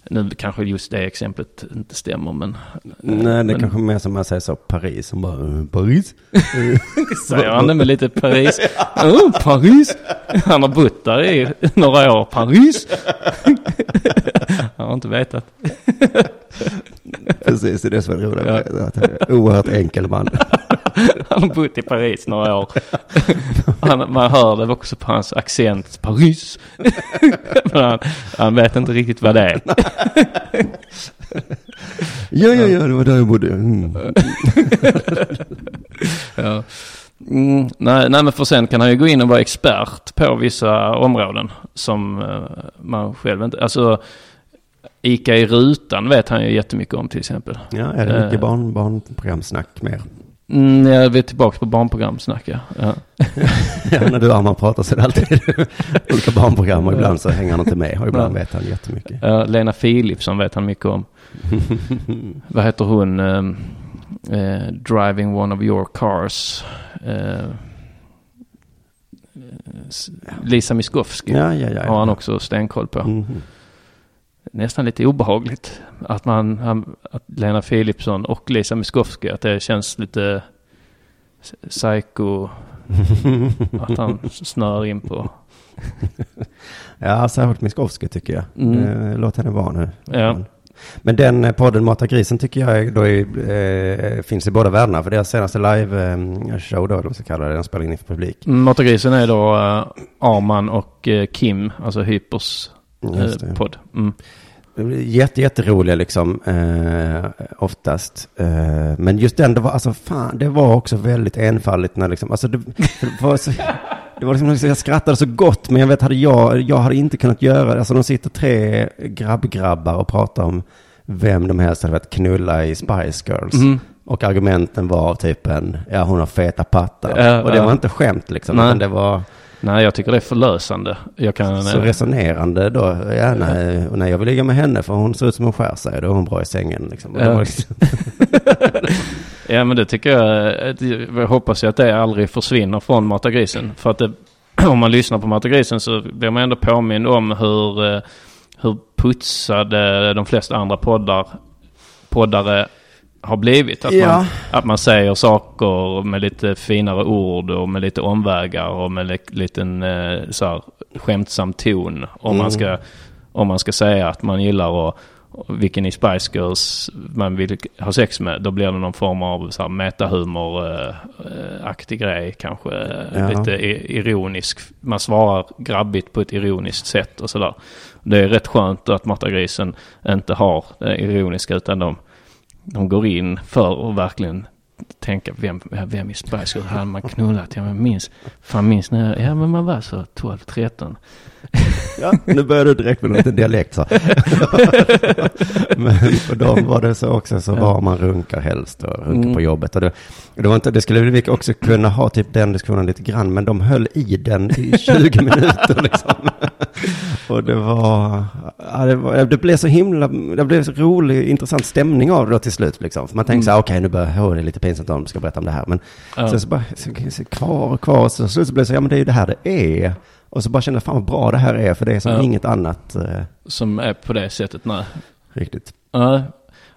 Nu kanske just det exemplet inte stämmer, men... Nej, det men, kanske mer som man säger så, Paris, som bara, eh, Paris? Säger han det med lite Paris? Oh, Paris! Han har bott där i några år. Paris! Han har inte vetat. Precis, det är det som är roligt. Att är en oerhört enkel man. Han har bott i Paris några år. Han, man hör det också på hans accent. Paris! Men han, han vet inte riktigt vad det är. Ja, ja, ja, det var där jag bodde. Mm. Ja. Mm, nej, nej, men för sen kan han ju gå in och vara expert på vissa områden som eh, man själv inte... Alltså, Ica i rutan vet han ju jättemycket om till exempel. Ja, är det mycket Eh. barn, barnprogramsnack mer? Mm, vi är tillbaka på barnprogramsnack, ja. ja. Ja, när du och Arman pratar så är det alltid olika barnprogram och ibland så hänger han inte med och ibland Ja. vet han jättemycket. Ja, Lena Philipsson vet han mycket om. Vad heter hon? Eh, eh, driving one of your cars. Eh, s- Lisa Miskovsky Ja, ja, ja. har han också stenkoll på. Mhm. Nästan lite obehagligt att man, han, att Lena Philipsson och Lisa Miskovsky, att det känns lite psycho. att han snör in på. Ja, särskilt Miskovsky tycker jag. Mm. Eh, Låt henne vara nu. Ja. Men den eh, podden Mata grisen tycker jag då är, eh, finns i båda världarna. För deras senaste live-show då, eller vad man ska kalla det, den spelar in inför publik. Matagrisen är då uh, Arman och eh, Kim, alltså Hypers eh, podd. Mm. Jätte, jätteroliga liksom, eh, oftast. Eh, men just den, det var, alltså fan, det var också väldigt enfaldigt när liksom, alltså det, det var så, det var liksom, jag skrattade så gott, men jag vet, hade jag, jag hade inte kunnat göra det. Alltså de sitter tre grabbgrabbar och pratar om vem de helst hade velat knulla i Spice Girls. Mhm. Och argumenten var typ en, ja hon har feta pattar. Ja, och det var inte skämt liksom, Nej. utan det var Nej, jag tycker det är förlösande. Jag kan... så eh, resonerande då. Ja, nej, nej, jag vill ligga med henne för hon ser ut som hon skär sig. Då är hon bra i sängen liksom. Ja. liksom- Ja, men det tycker jag. eh, Jag hoppas ju att det aldrig försvinner från Matagrisen. För att det, om man lyssnar på Matagrisen så blir man ändå påmind om hur, eh, hur putsade de flesta andra poddar, poddare har blivit. Att, Ja. man, att man säger saker med lite finare ord och med lite omvägar och med li- liten eh, så här, skämtsam ton. Om, Mm. man ska, om man ska säga att man gillar och vilken i Spice Girls man vill ha sex med. Då blir det någon form av så här metahumor-aktig grej kanske. Ja. Lite ironisk. Man svarar grabbigt på ett ironiskt sätt och sådär. Det är rätt skönt att Marta-grisen inte har det ironiska utan de, de går in för att verkligen tänka vem, vem i Spice Girls hade man knullat? Ja men minns, fan minns när, jag- ja men man var så 12, 13. Ja, nu börjar du direkt med en liten dialekt så. Men för dem var det så också, så var man runkar helst och runkar Mm. på jobbet. Och det, det, var inte, det skulle vi också kunna ha typ den diskussionen lite grann, men de höll i den i 20 minuter liksom. Och det var, ja, det, var, det blev så himla, det blev så rolig, intressant stämning av det då till slut liksom. För man tänkte så här, okej nu börjar, oh, det är lite pinsamt om de ska berätta om det här. Men Ja. sen så bara, så, så, kvar och kvar, så, så, så blev det så, ja men det är ju det här det är. Och så bara kände jag, fan vad bra det här är, för det är som Ja. inget annat eh, Som är på det sättet, nej. riktigt. Nej,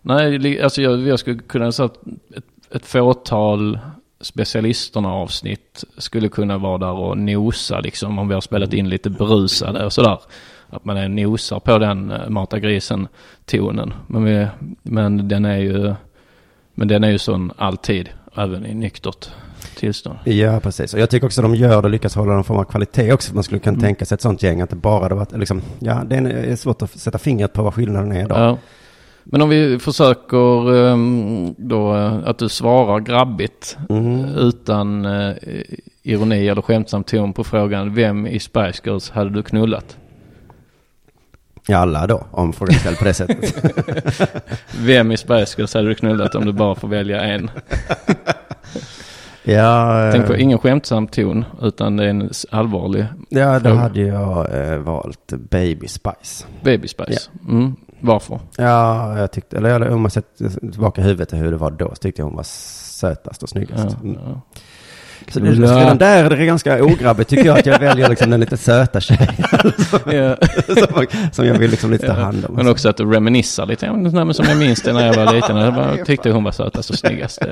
nej alltså jag, jag skulle kunna säga ett, ett fåtal specialisterna avsnitt skulle kunna vara där och nosa liksom om vi har spelat in lite berusade och sådär. Att man är nosar på den eh, mata grisen tonen. Men, vi, men den är ju men den är ju sån alltid, även i nyktert tillstånd. Ja, precis. Och jag tycker också att de gör det och lyckas hålla någon form av kvalitet också. Man skulle kunna Mm. tänka sig ett sånt gäng, att det bara hade varit, liksom, ja, det är svårt att sätta fingret på vad skillnaden är då. Ja. Men om vi försöker ehm, då eh, att du svarar grabbigt Mm. utan eh, ironi eller skämtsam ton på frågan vem i Spice Girls hade du knullat? Ja, alla då, om frågan ställd på det sättet. Vem i Spice Girls hade du knullat om du bara får välja en? ja, eh, Tänk på ingen skämtsam ton utan det är en allvarlig ja, då fråga. hade jag eh, valt Baby Spice. Baby Spice. Mm. Varför? Ja, jag tyckte, eller jag- om man sätter tillbaka huvudet till hur det var då, så tyckte jag hon var sötast och snyggast. Ja, Mm. ja. Så det, redan där är det ganska ograbbigt tycker jag att jag väljer liksom den lite söta tjejen Ja. som, som jag vill liksom lite ta hand om. Men också att du reminissar lite. Ja, men- Som jag minns det när jag var liten. Jag bara tyckte hon var sötast och snyggast.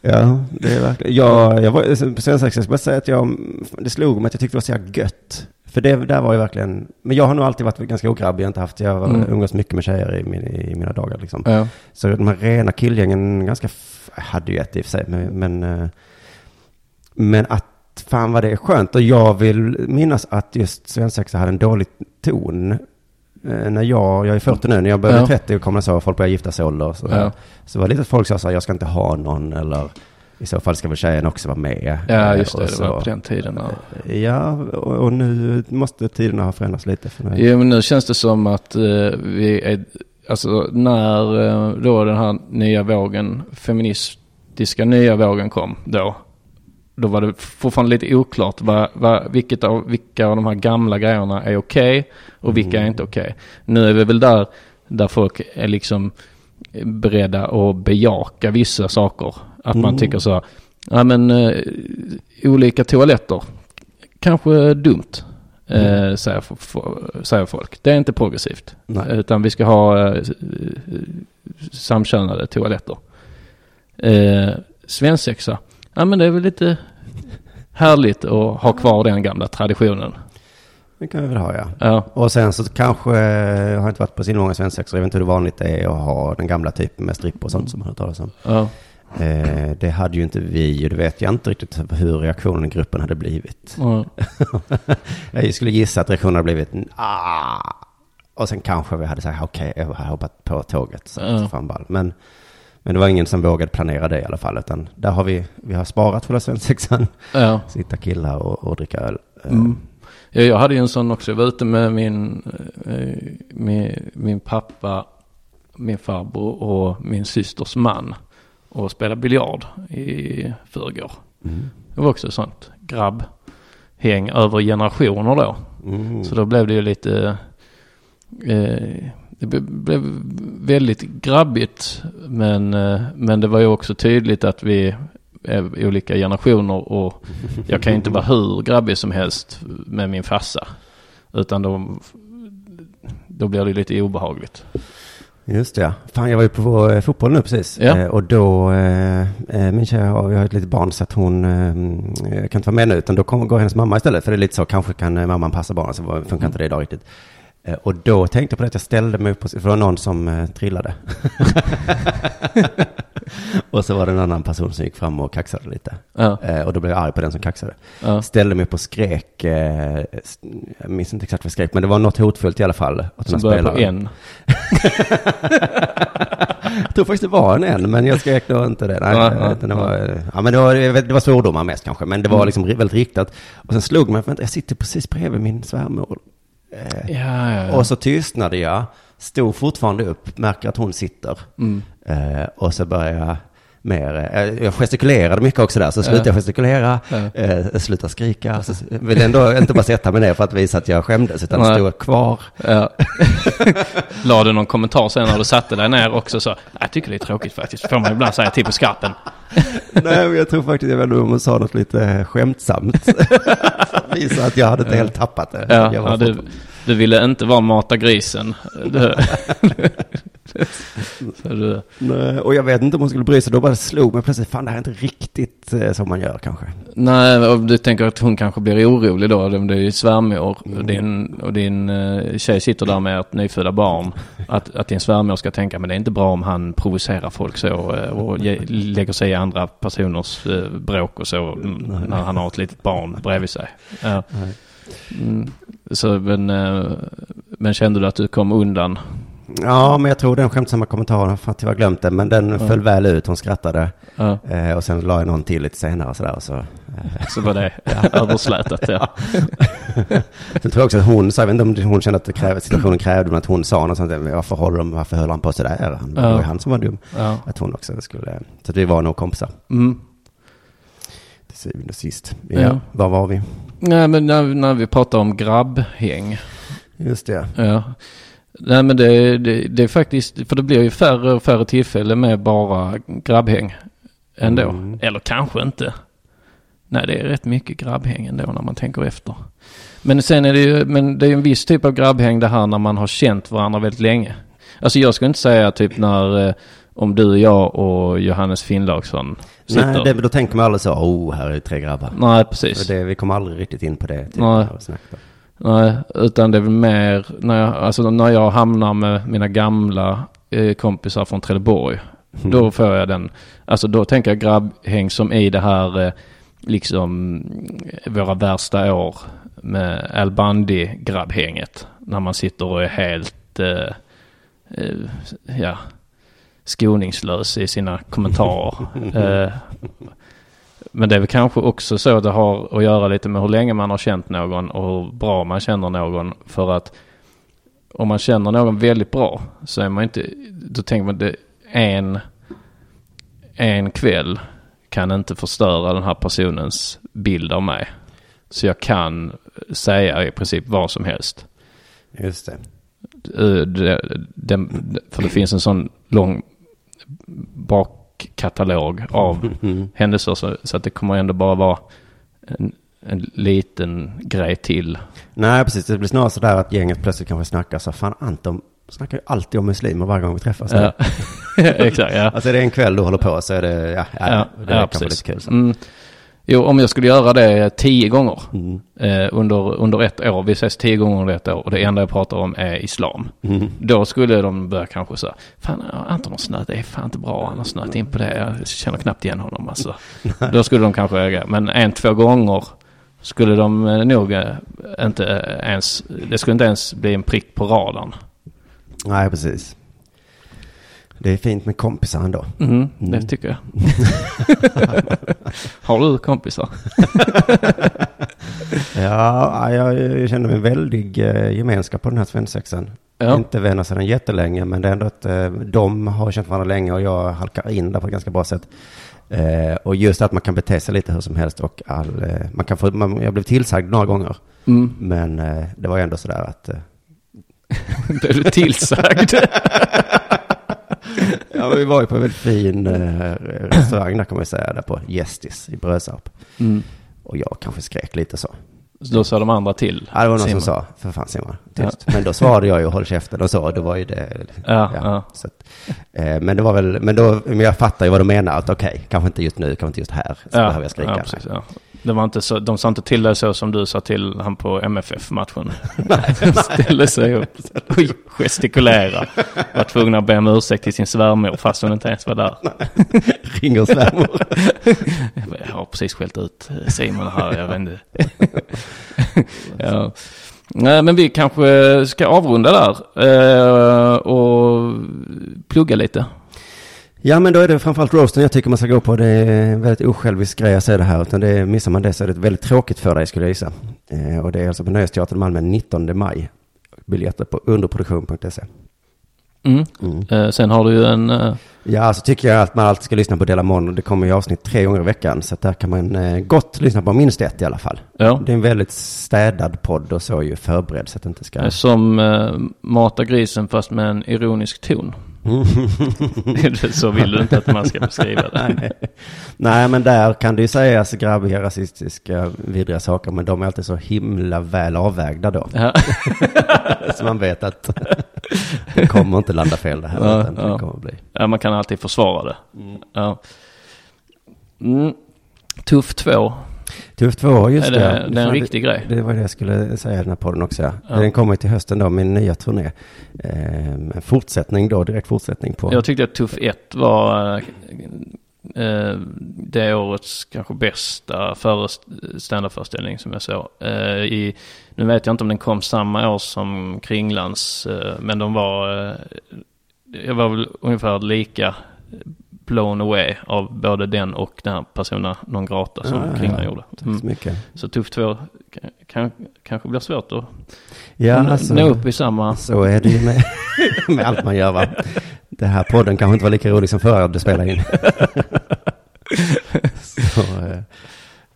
Ja, det är verkligen. Jag, jag var, på svensexa, jag ska bara säga att jag, det slog mig att jag tyckte det var så jävla gött. För det där var ju verkligen, men jag har nog alltid varit ganska ograbbig, jag har inte haft, jag har Mm. umgås mycket med tjejer i, min, i mina dagar liksom. Ja. Så de här rena killgängen, ganska, hade ju ett i och för sig, men, men, eh, men att fan vad det är skönt. Och jag vill minnas att just svensexa hade en dålig ton. Eh, När jag, jag är 40 nu, när jag började Ja. 30 och kom så, folk började gifta sig ålder. Så, Ja. så var det lite folk sa så här, jag ska inte ha någon, eller i så fall ska väl tjejen också vara med. Ja, Eh, just det. och Det var på den tiden. Ja. Ja, och, och nu måste tiderna ha förändrats lite för mig. Jo, men nu känns det som att eh, vi är, alltså när eh, då den här nya vågen, feministiska nya vågen kom då, då var det fortfarande lite oklart vad, vad, vilket av, vilka av de här gamla grejerna är okej och vilka är inte okej. Nu är vi väl där, där folk är liksom beredda att bejaka vissa saker. Att man Mm. tycker så ja men eh, olika toaletter, kanske dumt. Eh, säger, f- f- säger folk. Det är inte progressivt. Nej. Utan vi ska ha eh, samkönade toaletter. Eh, svensexa. Ja men det är väl lite härligt att ha kvar den gamla traditionen. Det kan vi väl ha, ja. Ja, Och sen så kanske, jag har inte varit på så många svensexor, jag vet inte hur vanligt det är att ha den gamla typen med stripp och sånt som man har hört talas om. ja. Eh, det hade ju inte vi och det vet jag inte riktigt hur reaktionen i gruppen hade blivit. ja. jag skulle gissa att reaktionen hade blivit ah. Och sen kanske vi hade sagt okej, jag hade hoppat på tåget. Så fan ball. Men, men det var ingen som vågade planera det i alla fall. Utan där har vi, vi har sparat för svensexan. ja. Sitta killar och, och dricka öl. Eh, Mm. Ja, jag hade ju en sån också. Jag var ute med min, eh, min, min pappa, min farbror och min systers man. Och spelade biljard i förrgår. Mm. Det var också sånt grabbhäng över generationer då. Mm. Så då blev det ju lite... Eh, det blev väldigt grabbigt. Men, eh, men det var ju också tydligt att vi är olika generationer. Och jag kan ju inte vara hur grabbig som helst med min farsa. Utan då, då blir det lite obehagligt. Just det, ja. Fan, jag var ju på eh, fotboll nu precis. Ja. Eh, och då, eh, eh, min tjej har, vi har ett litet barn så att hon eh, kan inte vara med nu. Utan då kommer, går hennes mamma istället. För det är lite så, kanske kan eh, mamman passa barnen. Så funkar inte det idag riktigt. Eh, och då tänkte jag på det att jag ställde mig upp på, för det var någon som eh, trillade. och så var det en annan person som gick fram och kaxade lite. Ja. Eh, och då blev jag arg på den som kaxade. Ja. Ställde mig upp och skrek, eh, jag minns inte exakt vad jag skrek, men det var något hotfullt i alla fall. Som här börjar på spelaren- en. Jag tror faktiskt det var en en, men jag skrek då inte det. Nej, Ja, eh, det, var, ja, men det, var, det var svordomar mest kanske, men det var Mm. liksom väldigt riktat. Och sen slog mig, vänta, jag sitter precis bredvid min svärmor. Eh, Ja, ja, ja. Och så tystnade jag, stod fortfarande upp, märker att hon sitter. Mm. Eh, och så började jag mer, eh, jag gestikulerade mycket också där, så slutade Ja. jag gestikulera, eh, slutade skrika. Så ville ändå inte bara sätta mig ner för att visa att jag skämdes, utan Nej. stod kvar. Ja. La du någon kommentar sen när du satte dig ner också så? Jag tycker det är tråkigt faktiskt. Får man ibland säga till på skarpen. Nej, men jag tror faktiskt, jag inte om hon sa något lite skämtsamt. Visa att jag hade inte helt tappat det. Ja, ja, du, du ville inte vara mata grisen. Du, Nej, och jag vet inte om hon skulle bry sig, då bara slog mig plötsligt, fan det här är inte riktigt eh, som man gör kanske. nej, och du tänker att hon kanske blir orolig då. Det är svärmor och Mm. din, och din eh, tjej sitter där med ett nyfödda barn. Att, att din svärmor ska tänka, men det är inte bra om han provocerar folk så eh, och ge, lägger sig i andra personers eh, bråk och så mm, när han har ett litet barn bredvid sig. Ja. Mm, så, men, eh, men kände du att du kom undan? Ja, men jag tror den skämtsamma kommentaren, för att jag har glömt det, men den föll väl ut, hon skrattade. Ja. Eh, och sen la jag någon till lite senare och sådär. Och så, eh, Så var det överslätat ja. sen tror jag också att hon, så jag vet inte om hon kände att krävde, situationen krävde, men att hon sa något sånt, varför, håller de, varför höll han på sådär? Han, Det var ju han som var dum. ja. Att hon också skulle, så att vi var nog kompisar. Mm. Till syvende och sist. Ja, Ja. var var vi? Nej men när, när vi pratar om grabbhäng. Just det. Ja. Nej men det, det, det är faktiskt, för det blir ju färre och färre tillfällen med bara grabbhäng ändå. Mm. Eller kanske inte. Nej det är rätt mycket grabbhäng ändå när man tänker efter. Men sen är det ju, men det är ju en viss typ av grabbhäng det här när man har känt varandra väldigt länge. Alltså jag skulle inte säga typ när, eh, om du, jag och Johannes Finnlaugsson sitter. Nej, det, då tänker man aldrig så, oh, här är tre grabbar. Nej precis. Det, vi kommer aldrig riktigt in på det. Typ, Nej. av. Nej, utan det är väl mer när jag, alltså när jag hamnar med mina gamla eh, kompisar från Trelleborg. Då får jag den, alltså då tänker jag grabbhäng som i det här eh, liksom våra värsta år med Al Bundy-grabbhänget. När man sitter och är helt, eh, eh, ja, skoningslös i sina kommentarer. eh, men det är väl kanske också så det har att göra lite med hur länge man har känt någon och hur bra man känner någon. För att om man känner någon väldigt bra så är man inte, då tänker man det en, en kväll kan inte förstöra den här personens bild av mig. Så jag kan säga i princip vad som helst. Just det. Eh, det, det, för det finns en sån lång bakkatalog av Mm. händelser så, så att det kommer ändå bara vara en, en liten grej till. Nej, precis. Det blir snarare så där att gänget plötsligt kanske snackar så, fan Anton snackar ju alltid om muslimer varje gång vi träffas. Ja. Exakt, ja. Alltså är det en kväll du håller på så är det, ja, ja, det ja, kan bli precis. lite kul. Så. Mm. Jo, om jag skulle göra det tio gånger Mm. eh, under, under ett år, vi ses tio gånger under ett år och det enda jag pratar om är islam. Mm. Då skulle de börja kanske säga, fan Anton har snöat, det är fan inte bra, han har snöat in på det, jag känner knappt igen honom alltså. Då skulle de kanske reagera, men en, två gånger skulle de eh, nog eh, inte ens, det skulle inte ens bli en prick på radarn. Nej, precis. Det är fint med kompisar ändå. Mm, det Mm. tycker jag. har du kompisar? Ja, jag, känner mig väldig eh, gemenskap på den här svensexan. Ja. Inte vänner sedan jättelänge, men det är ändå att eh, de har känt varandra länge och jag halkar in där på ett ganska bra sätt. Eh, och just att man kan bete sig lite hur som helst och all, man kan få, man, jag blev tillsagd några gånger. Mm. Men det var ändå sådär att Blev du tillsagd? Ja, vi var ju på en väldigt fin eh, restaurang där kan man säga, där på Gästis i Brösarp. Mm. Och jag kanske skrek lite så. Så då sa de andra till? Ja, det var någon Simon. som sa, för fan Simon, tyst. Men då svarade jag ju håll käften och så, då var ju det... Ja, ja. Så att, eh, men det var väl, men då, men jag fattar ju vad du menar, att okej, kanske inte just nu, kanske inte just här, så behöver jag skrika. Ja, precis, ja. Det var inte så, de sa inte till dig så som du sa till han på MFF-matchen. Ställde sig upp och gestikulera. Var tvungen att be om ursäkt till sin svärmor fast hon inte ens var där. Ringer svärmor. Jag har precis skällt ut Simon här, jag vet inte. ja. Nej, men vi kanske ska avrunda där eh, och plugga lite. Ja men då är det framförallt roasten jag tycker man ska gå på. Det är en väldigt osjälvisk grej att säga det här. Utan det, är- missar man det så är det väldigt tråkigt för dig skulle jag gissa. Eh, och det är alltså på Nöjesteatern Malmö 19 maj. Biljetter på underproduktion.se. Mm. Eh, sen har du ju en... Eh, Ja, så tycker jag att man alltid ska lyssna på Delamon. Och det kommer ju avsnitt tre gånger i veckan. Så där kan man eh, gott lyssna på minst ett i alla fall. ja. Det är en väldigt städad podd och så ju förberedd så att det inte ska... Som eh, Mata grisen fast med en ironisk ton. så vill du inte att man ska beskriva det. Nej, men där kan det ju sägas grabbiga, rasistiska, vidriga saker. Men de är alltid så himla väl avvägda då. Ja. så man vet att det kommer inte landa fel det här. Ja, utan ja. det kommer bli. ja, man kan alltid försvara det. Ja. Mm. Tuff 2. Tuff 2, just det. det- ja. det är en riktig grej. Det var det jag skulle säga i den här podden också. Ja. Den kommer till hösten då, min nya turné. Eh, en fortsättning då, direkt fortsättning på... Jag tyckte att Tuff 1 var eh, det årets kanske bästa före- standardföreställning som jag såg. Eh, i, nu vet jag inte om den kom samma år som Kringlands, eh, men de var, eh, jag var väl ungefär lika blown away av både den och den här Persona non grata som Ja, ja, Kringland ja. gjorde. Tack så Mm. mycket. Så Tuff 2 kan, kan, kanske blir svårt att Ja, nå- alltså, nå upp i samma... så är det ju med, med allt man gör va. Det här podden kanske inte var lika rolig som förra du spelade in. så, eh,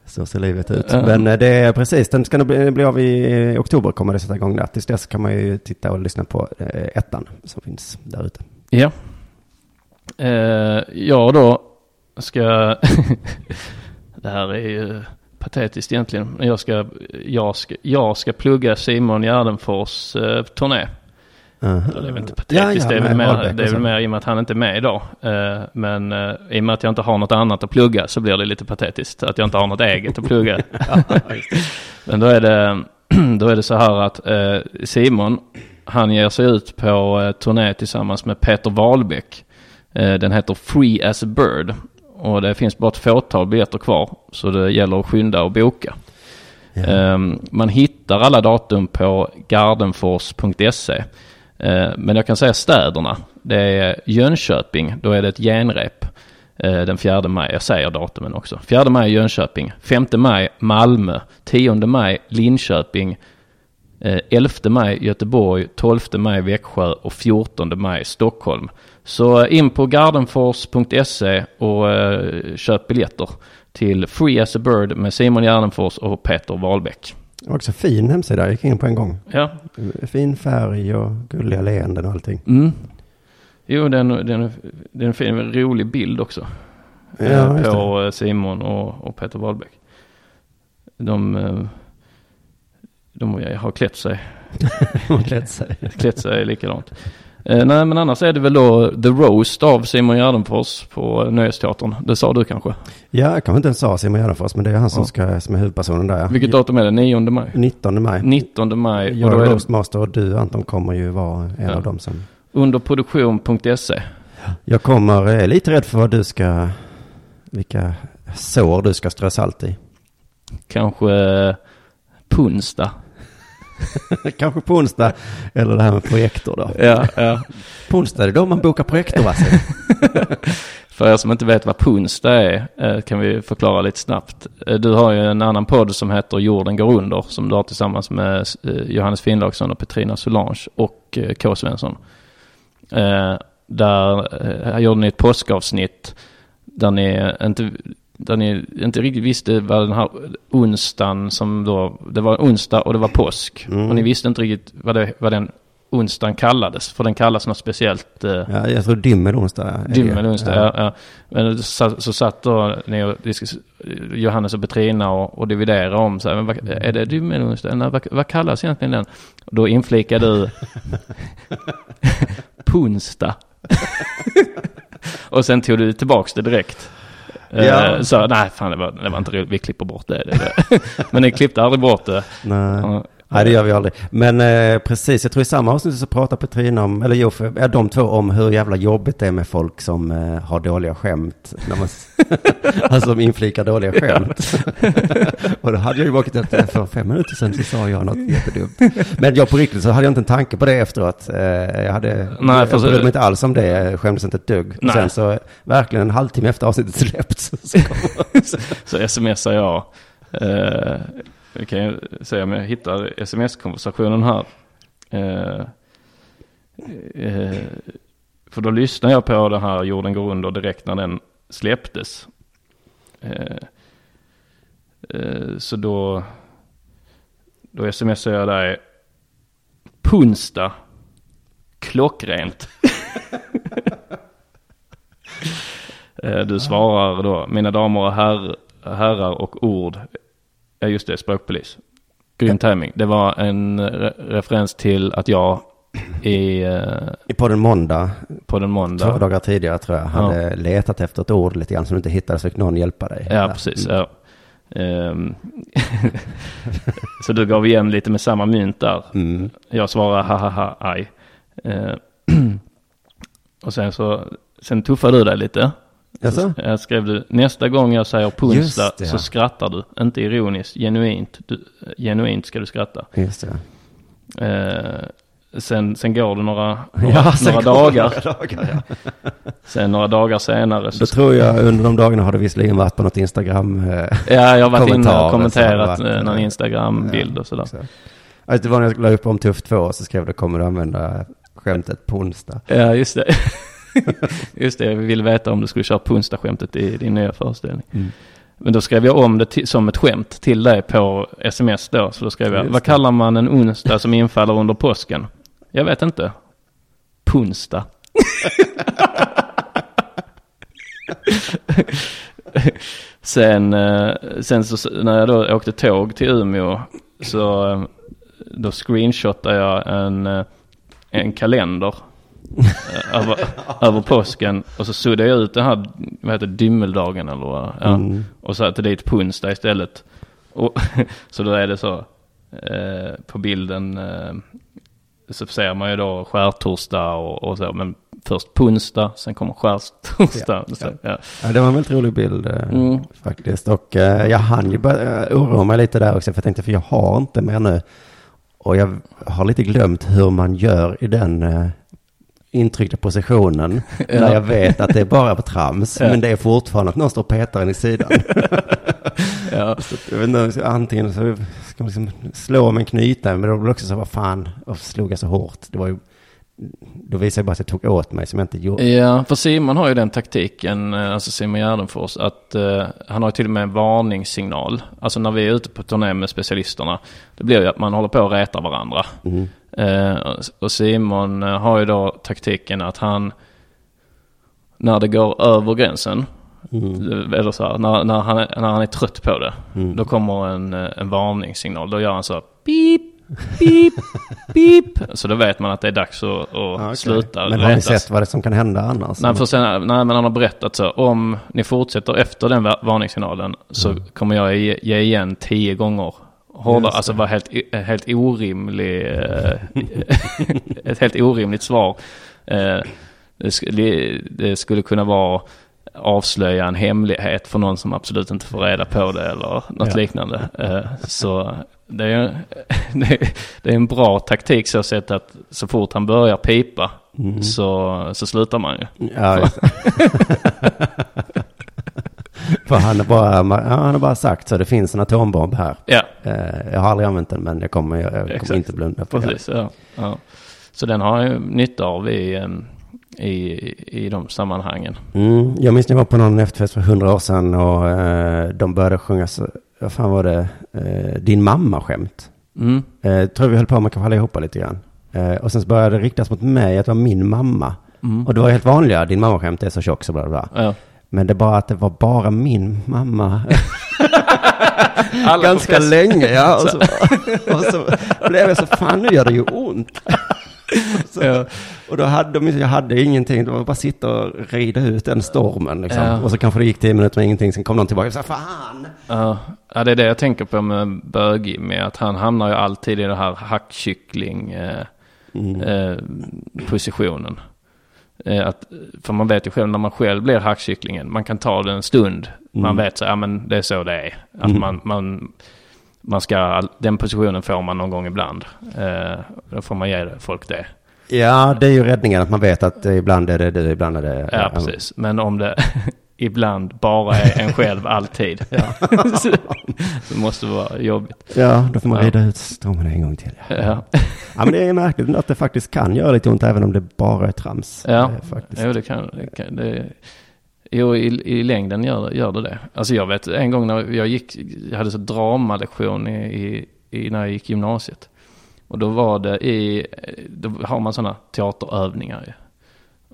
så ser livet ut. Ja. Men eh, det är precis, den ska nog bli, bli av i oktober kommer det sätta igång där. Tills dess kan man ju titta och lyssna på eh, ettan som finns där ute. Ja. Eh, jag då ska... det här är ju patetiskt egentligen. Men jag ska, jag ska, jag ska plugga Simon Gärdenfors eh, turné. Uh-huh. Det är väl inte patetiskt, det, är väl mer, det är väl mer i och med att han inte är med idag. Eh, men eh, i och med att jag inte har något annat att plugga så blir det lite patetiskt. Att jag inte har något eget att plugga. men då är det, då är det så här att eh, Simon, han ger sig ut på turné tillsammans med Peter Wahlbeck. Eh, den heter Free as a Bird. Och det finns bara ett fåtal biljetter kvar. Så det gäller att skynda och boka. Ehm, man hittar alla datum på gardenfors.se. Eh, men jag kan säga städerna. Det är Jönköping, då är det ett genrep. eh, Den 4 maj, jag säger datumen också. 4 maj Jönköping, 5 maj Malmö, 10 maj Linköping, eh, 11 maj Göteborg, 12 maj Växjö och 14 maj Stockholm. Så in på gardenfors.se och eh, köp biljetter till Free as a Bird med Simon Gärdenfors och Peter Wahlbeck. Också fin hemsida, jag gick in på en gång. Ja, Fin färg och gulliga leenden och allting. mm. Jo, den, den, den är en fin, rolig bild också. Ja, eh, på eh, Simon och, och Peter Wahlbeck. De, de har klätt sig, De har klätt sig. klätt sig likadant. Eh, nej, men annars är det väl då The Roast av Simon Gärdenfors på Nöjesteatern. Det sa du kanske? Ja, jag kanske inte ens sa Simon Gärdenfors, men det är han som, ska, som är huvudpersonen där. ja. Vilket datum är det? 9 maj? 19 maj. 19 maj. Och Jag då är Roastmaster och du Anton kommer ju vara en Ja. av dem som... under produktion.se. Jag kommer, är lite rädd för vad du ska, vilka sår du ska strö salt i. Kanske eh, på onsdag. Kanske på onsdag, eller det här med projektor då. Ja, ja. På onsdag är det då man bokar projektor va? För er som inte vet vad punsta är eh, kan vi förklara lite snabbt. Eh, Du har ju en annan podd som heter Jorden går under som du har tillsammans med eh, Johannes Finnlaugsson och Petrina Solange och K. Svensson. Där gjorde ni ett påskavsnitt där ni inte, där ni inte riktigt visste vad den här onsdagen som då, det var onsdag och det var påsk. Mm. Och ni visste inte riktigt vad, det, vad den onsdagen kallades. För den kallas något speciellt. eh, Ja, jag tror dimmel onsdag. är det. Dimmel onsdag, ja. ja. Men så, så satt då ni och Johannes och Petrina och, och dividerade om så här, men vad, är det dimmel onsdag? Nej, vad, vad kallas egentligen den? Och då inflikade du Punsta. och sen tog du tillbaks det direkt. Eh, Ja. Så nej, fan det var, det var inte roligt. Vi klipper bort det. det, det. Men ni klippte aldrig bort det. Nej. Nej, det gör vi aldrig. Men eh, precis, jag tror i samma avsnitt så pratar Petrina om, eller jo, för, ja, de två om hur jävla jobbigt det är med folk som eh, har dåliga skämt. När man, alltså som inflikar dåliga skämt. och då hade jag ju varit efter, för fem minuter sedan så sa jag något jättedumt. Men jag på riktigt så hade jag inte en tanke på det efteråt. Eh, jag hade, Nej, jag så- brydde mig inte alls om det, jag skämdes inte ett dugg. Och sen så, verkligen en halvtimme efter avsnittet släppts, så kom Så smsar jag. Vi kan ju se om jag hittar sms-konversationen här. Eh, eh, för då lyssnade jag på den här Jorden går under direkt när den släpptes. Eh, så då, då smsade jag dig. Punsta. Klockrent. Du svarar då, mina damer och herr, herrar och ord. Ja just det, språkpolis. Grym timing. Det var en re referens till att jag i, eh, på den måndag, på den två måndag. dagar tidigare tror jag, hade letat efter ett ord lite grann som du inte hittade, så fick någon hjälpa dig. Ja, precis. Ja. Ehm, så du gav igen lite med samma mynt där. Mm. Jag svarar ha ha ha aj. Eh, och sen så, sen tuffade du dig lite. Jaså? Jag skrev du, nästa gång jag säger ja. så skrattar du. Inte ironiskt, genuint. Du, genuint ska du skratta. Just det. Eh, sen, sen går det några, några, Ja, några dagar. Några dagar ja. Sen några dagar senare så Då tror jag under de dagarna har du visserligen varit på något Instagram. Eh, Ja, jag har varit inne och kommenterat varit, eh, någon eh, Instagram-bild ja, och sådär. så. Alltså, det var när jag la upp om Tuff 2 så skrev du kommer du använda skämtet på onsdag. Ja, just det. just det, jag ville veta om du skulle köra på onsdag-skämtet i din nya föreställning. Mm. Men då skrev jag om det till, som ett skämt till dig på sms då. Så då skrev jag, vad kallar man en onsdag som infaller under påsken? Jag vet inte. Punsta. sen, eh, sen så, när jag då åkte tåg till Umeå så eh, då screenshotade jag en, eh, en kalender över, över påsken och så suddade jag ut den här, vad heter dymmeldagen eller vad? Ja. Mm. Och satte dit på onsdag istället. Och, så då är det så eh, på bilden eh, så ser man ju då skärtorsdag och, och så, men först på onsdag, sen kommer skärtorsdag. Ja, Så, ja. Ja, det var en väldigt rolig bild eh, Mm. faktiskt. Och eh, jag hann ju börja eh, oroa mig lite där också. För jag tänkte, för jag har inte mer nu. Och jag har lite glömt hur man gör i den eh, intryckta positionen. När jag vet att det är bara på trams. Ja. Men det är fortfarande att någon står och petar en i sidan. Ja. Så jag vet inte, antingen så ska man liksom slå med en knyta. Men då blir det också så, vad fan, och slog jag så hårt. Det var ju, då visade jag bara att jag tog åt mig som jag inte gjorde. Ja, för Simon har ju den taktiken, eh, alltså Simon Gärdenfors, att eh, han har ju till och med en varningssignal. Alltså när vi är ute på turné med specialisterna, det blir ju att man håller på att reta varandra. Mm. Eh, och- Simon har ju då taktiken att han, när det går över gränsen, Mm. eller så här, när, när, han, är- när han är trött på det, Mm. då kommer en, en varningssignal. Då gör han så här, pip, pip, pip. Så då vet man att det är dags att, att Ja, okej. sluta Men har ni sett vad det som kan hända annars? Nej, för sen, nej, men han har berättat så. Om ni fortsätter efter den va- varningssignalen så kommer jag ge, ge igen tio gånger hårdare. Mm. Alltså vara helt, helt orimlig. eh, ett helt orimligt svar. Eh, det skulle kunna vara avslöja en hemlighet för någon som absolut inte får reda på det eller något Ja. liknande. Eh, så det är, det, är, det en bra taktik så sett att så fort han börjar pipa Mm. så, så slutar man ju. Ja, det. För han har, bara, han har bara sagt så, det finns en atombomb här. Ja, Eh, jag har aldrig använt den, men jag kommer, jag, kommer Exakt. inte blunda för det. precis. Ja, ja. Så den har jag ju nytta av i, i, i de sammanhangen. Mm, jag minns när jag var på någon efterfest för hundra år sedan och eh, de började sjunga, så, vad fan var det, eh, din mamma-skämt. Mm. Eh, tror vi höll på med kanske allihopa lite grann. Eh, och sen så började det riktas mot mig att det var min mamma. Mm. Och det var helt vanliga, din mamma-skämt är så tjock så bla bla. Ja. Men det bara att det var bara min mamma. Ganska länge, ja. Och så, och så blev jag så, fan nu gör det ju ont. Så, Ja. Och då hade de, jag hade ingenting, det var bara sitta och rida ut den stormen liksom. Ja. Och så kanske det gick tio minuter med ingenting, sen kom någon tillbaka och sa fan. Ja, ja, det är det jag tänker på med Bögi, med att han hamnar ju alltid i den här hackkyckling eh, eh, positionen. Eh, att, för man vet ju själv när man själv blir hackkycklingen, man kan ta det en stund. Man vet så, ja men det är så det är. Att man, man, man ska, den positionen får man någon gång ibland. Eh, då får man ge folk det. Ja, det är ju räddningen att man vet att ibland är det du, ibland är det... Ja, precis. Men om det ibland bara är en själv alltid. så, så måste det vara jobbigt. Ja, då får man Ja. rida ut stormen en gång till. Ja. Ja, ja, men det är märkligt att det faktiskt kan göra lite ont även om det bara är trams. ja. faktiskt. Jo, det kan, det kan det, Jo, i, i längden gör, gör det det. Alltså jag vet en gång när jag gick, jag hade så dramalektion i, i, i, när jag gick gymnasiet. Och då var det i, då har man sådana teaterövningar ju.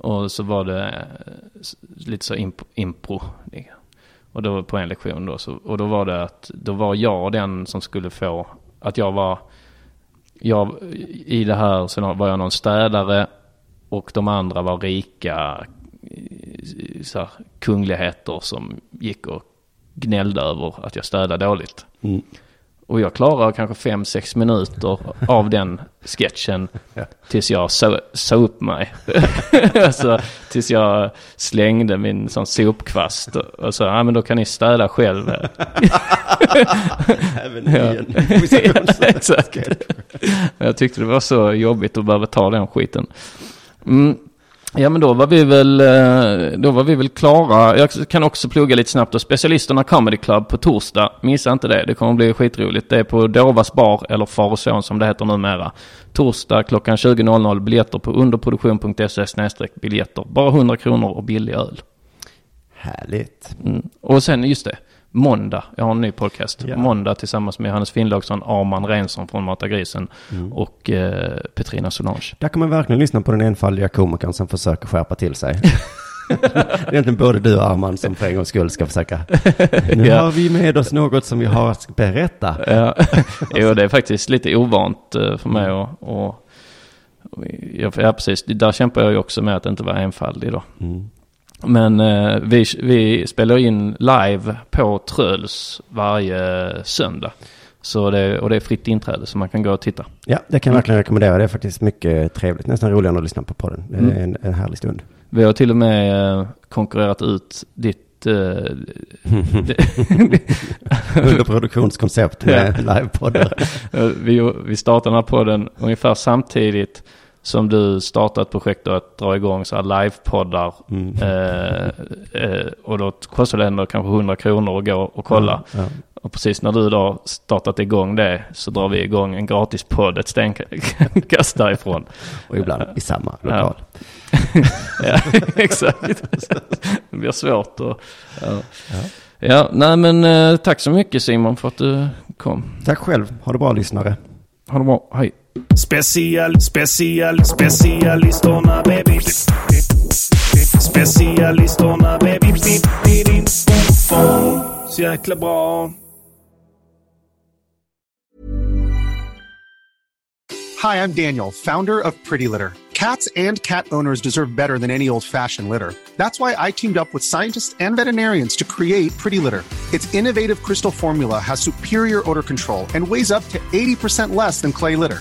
Och så var det eh, lite så imp, impro. Och då på en lektion då, så, och då var det att, då var jag den som skulle få, att jag var, jag, i det här så var jag någon städare och de andra var rika så här, kungligheter som gick och gnällde över att jag städade dåligt. Mm. Och jag klarar kanske fem sex minuter av den sketchen tills jag sa, sa upp mig. alltså, tills jag slängde min sån sopkvast och, och så, ja men då kan ni städa själv. Även i Ja. en Ja, exakt. Jag tyckte det var så jobbigt att behöva ta den skiten. Mm. Ja men då var vi väl, eh, då var vi väl klara. Jag kan också plugga lite snabbt och Specialisterna Comedy Club på torsdag. Missa inte det, det kommer bli skitroligt. Det är på Dovas bar eller Far och Son som det heter numera. Torsdag klockan 20.00. Biljetter på underproduktion.se biljetter. Bara 100 kronor och billig öl. Härligt. Mm. Och sen just det, måndag. Jag har en ny podcast. Ja. Måndag tillsammans med Johannes Finnlaugsson, Arman Reinsson från Mata Grisen och eh, Petrina Solange. Där kan man verkligen lyssna på den enfaldiga komikern som försöker skärpa till sig. det är egentligen både du och Arman som för en gångs skull ska försöka. Nu Ja. har vi med oss något som vi har att berätta. Ja, jo, det är faktiskt lite ovant eh, för mig och, och, och ja, precis. Där kämpar jag ju också med att inte vara enfaldig då. Mm. Men eh, vi, vi spelar in live på Tröls varje söndag. Så det, och det är fritt inträde så man kan gå och titta. Ja, det kan jag verkligen rekommendera. Det är faktiskt mycket trevligt. Nästan roligare än att lyssna på podden. Det är Mm. en, en härlig stund. Vi har till och med eh, konkurrerat ut ditt... Eh, Underproduktionskoncept med livepoddar. Vi, vi startade den här podden ungefär samtidigt som du startade ett projekt då att dra igång så här livepoddar. Mm. Eh, eh, och då kostar det ändå kanske 100 kronor att gå och kolla. Ja. Och precis när du då startat igång det så drar vi igång en gratispodd ett stenkast därifrån. Och ibland i samma lokal. ja, exakt. Det blir svårt att... Ja. ja, nej men eh, tack så mycket Simon för att du kom. Tack själv. Ha det bra lyssnare. Ha det bra, hej. Special, special, specialisterna baby. Specialisterna baby. Så jäkla bra. Hi, I'm Daniel, founder of Pretty Litter. Cats and cat owners deserve better than any old fashioned litter. That's why I teamed up with scientists and veterinarians to create Pretty Litter. Its innovative crystal formula has superior odor control and weighs up to 80% less than clay litter.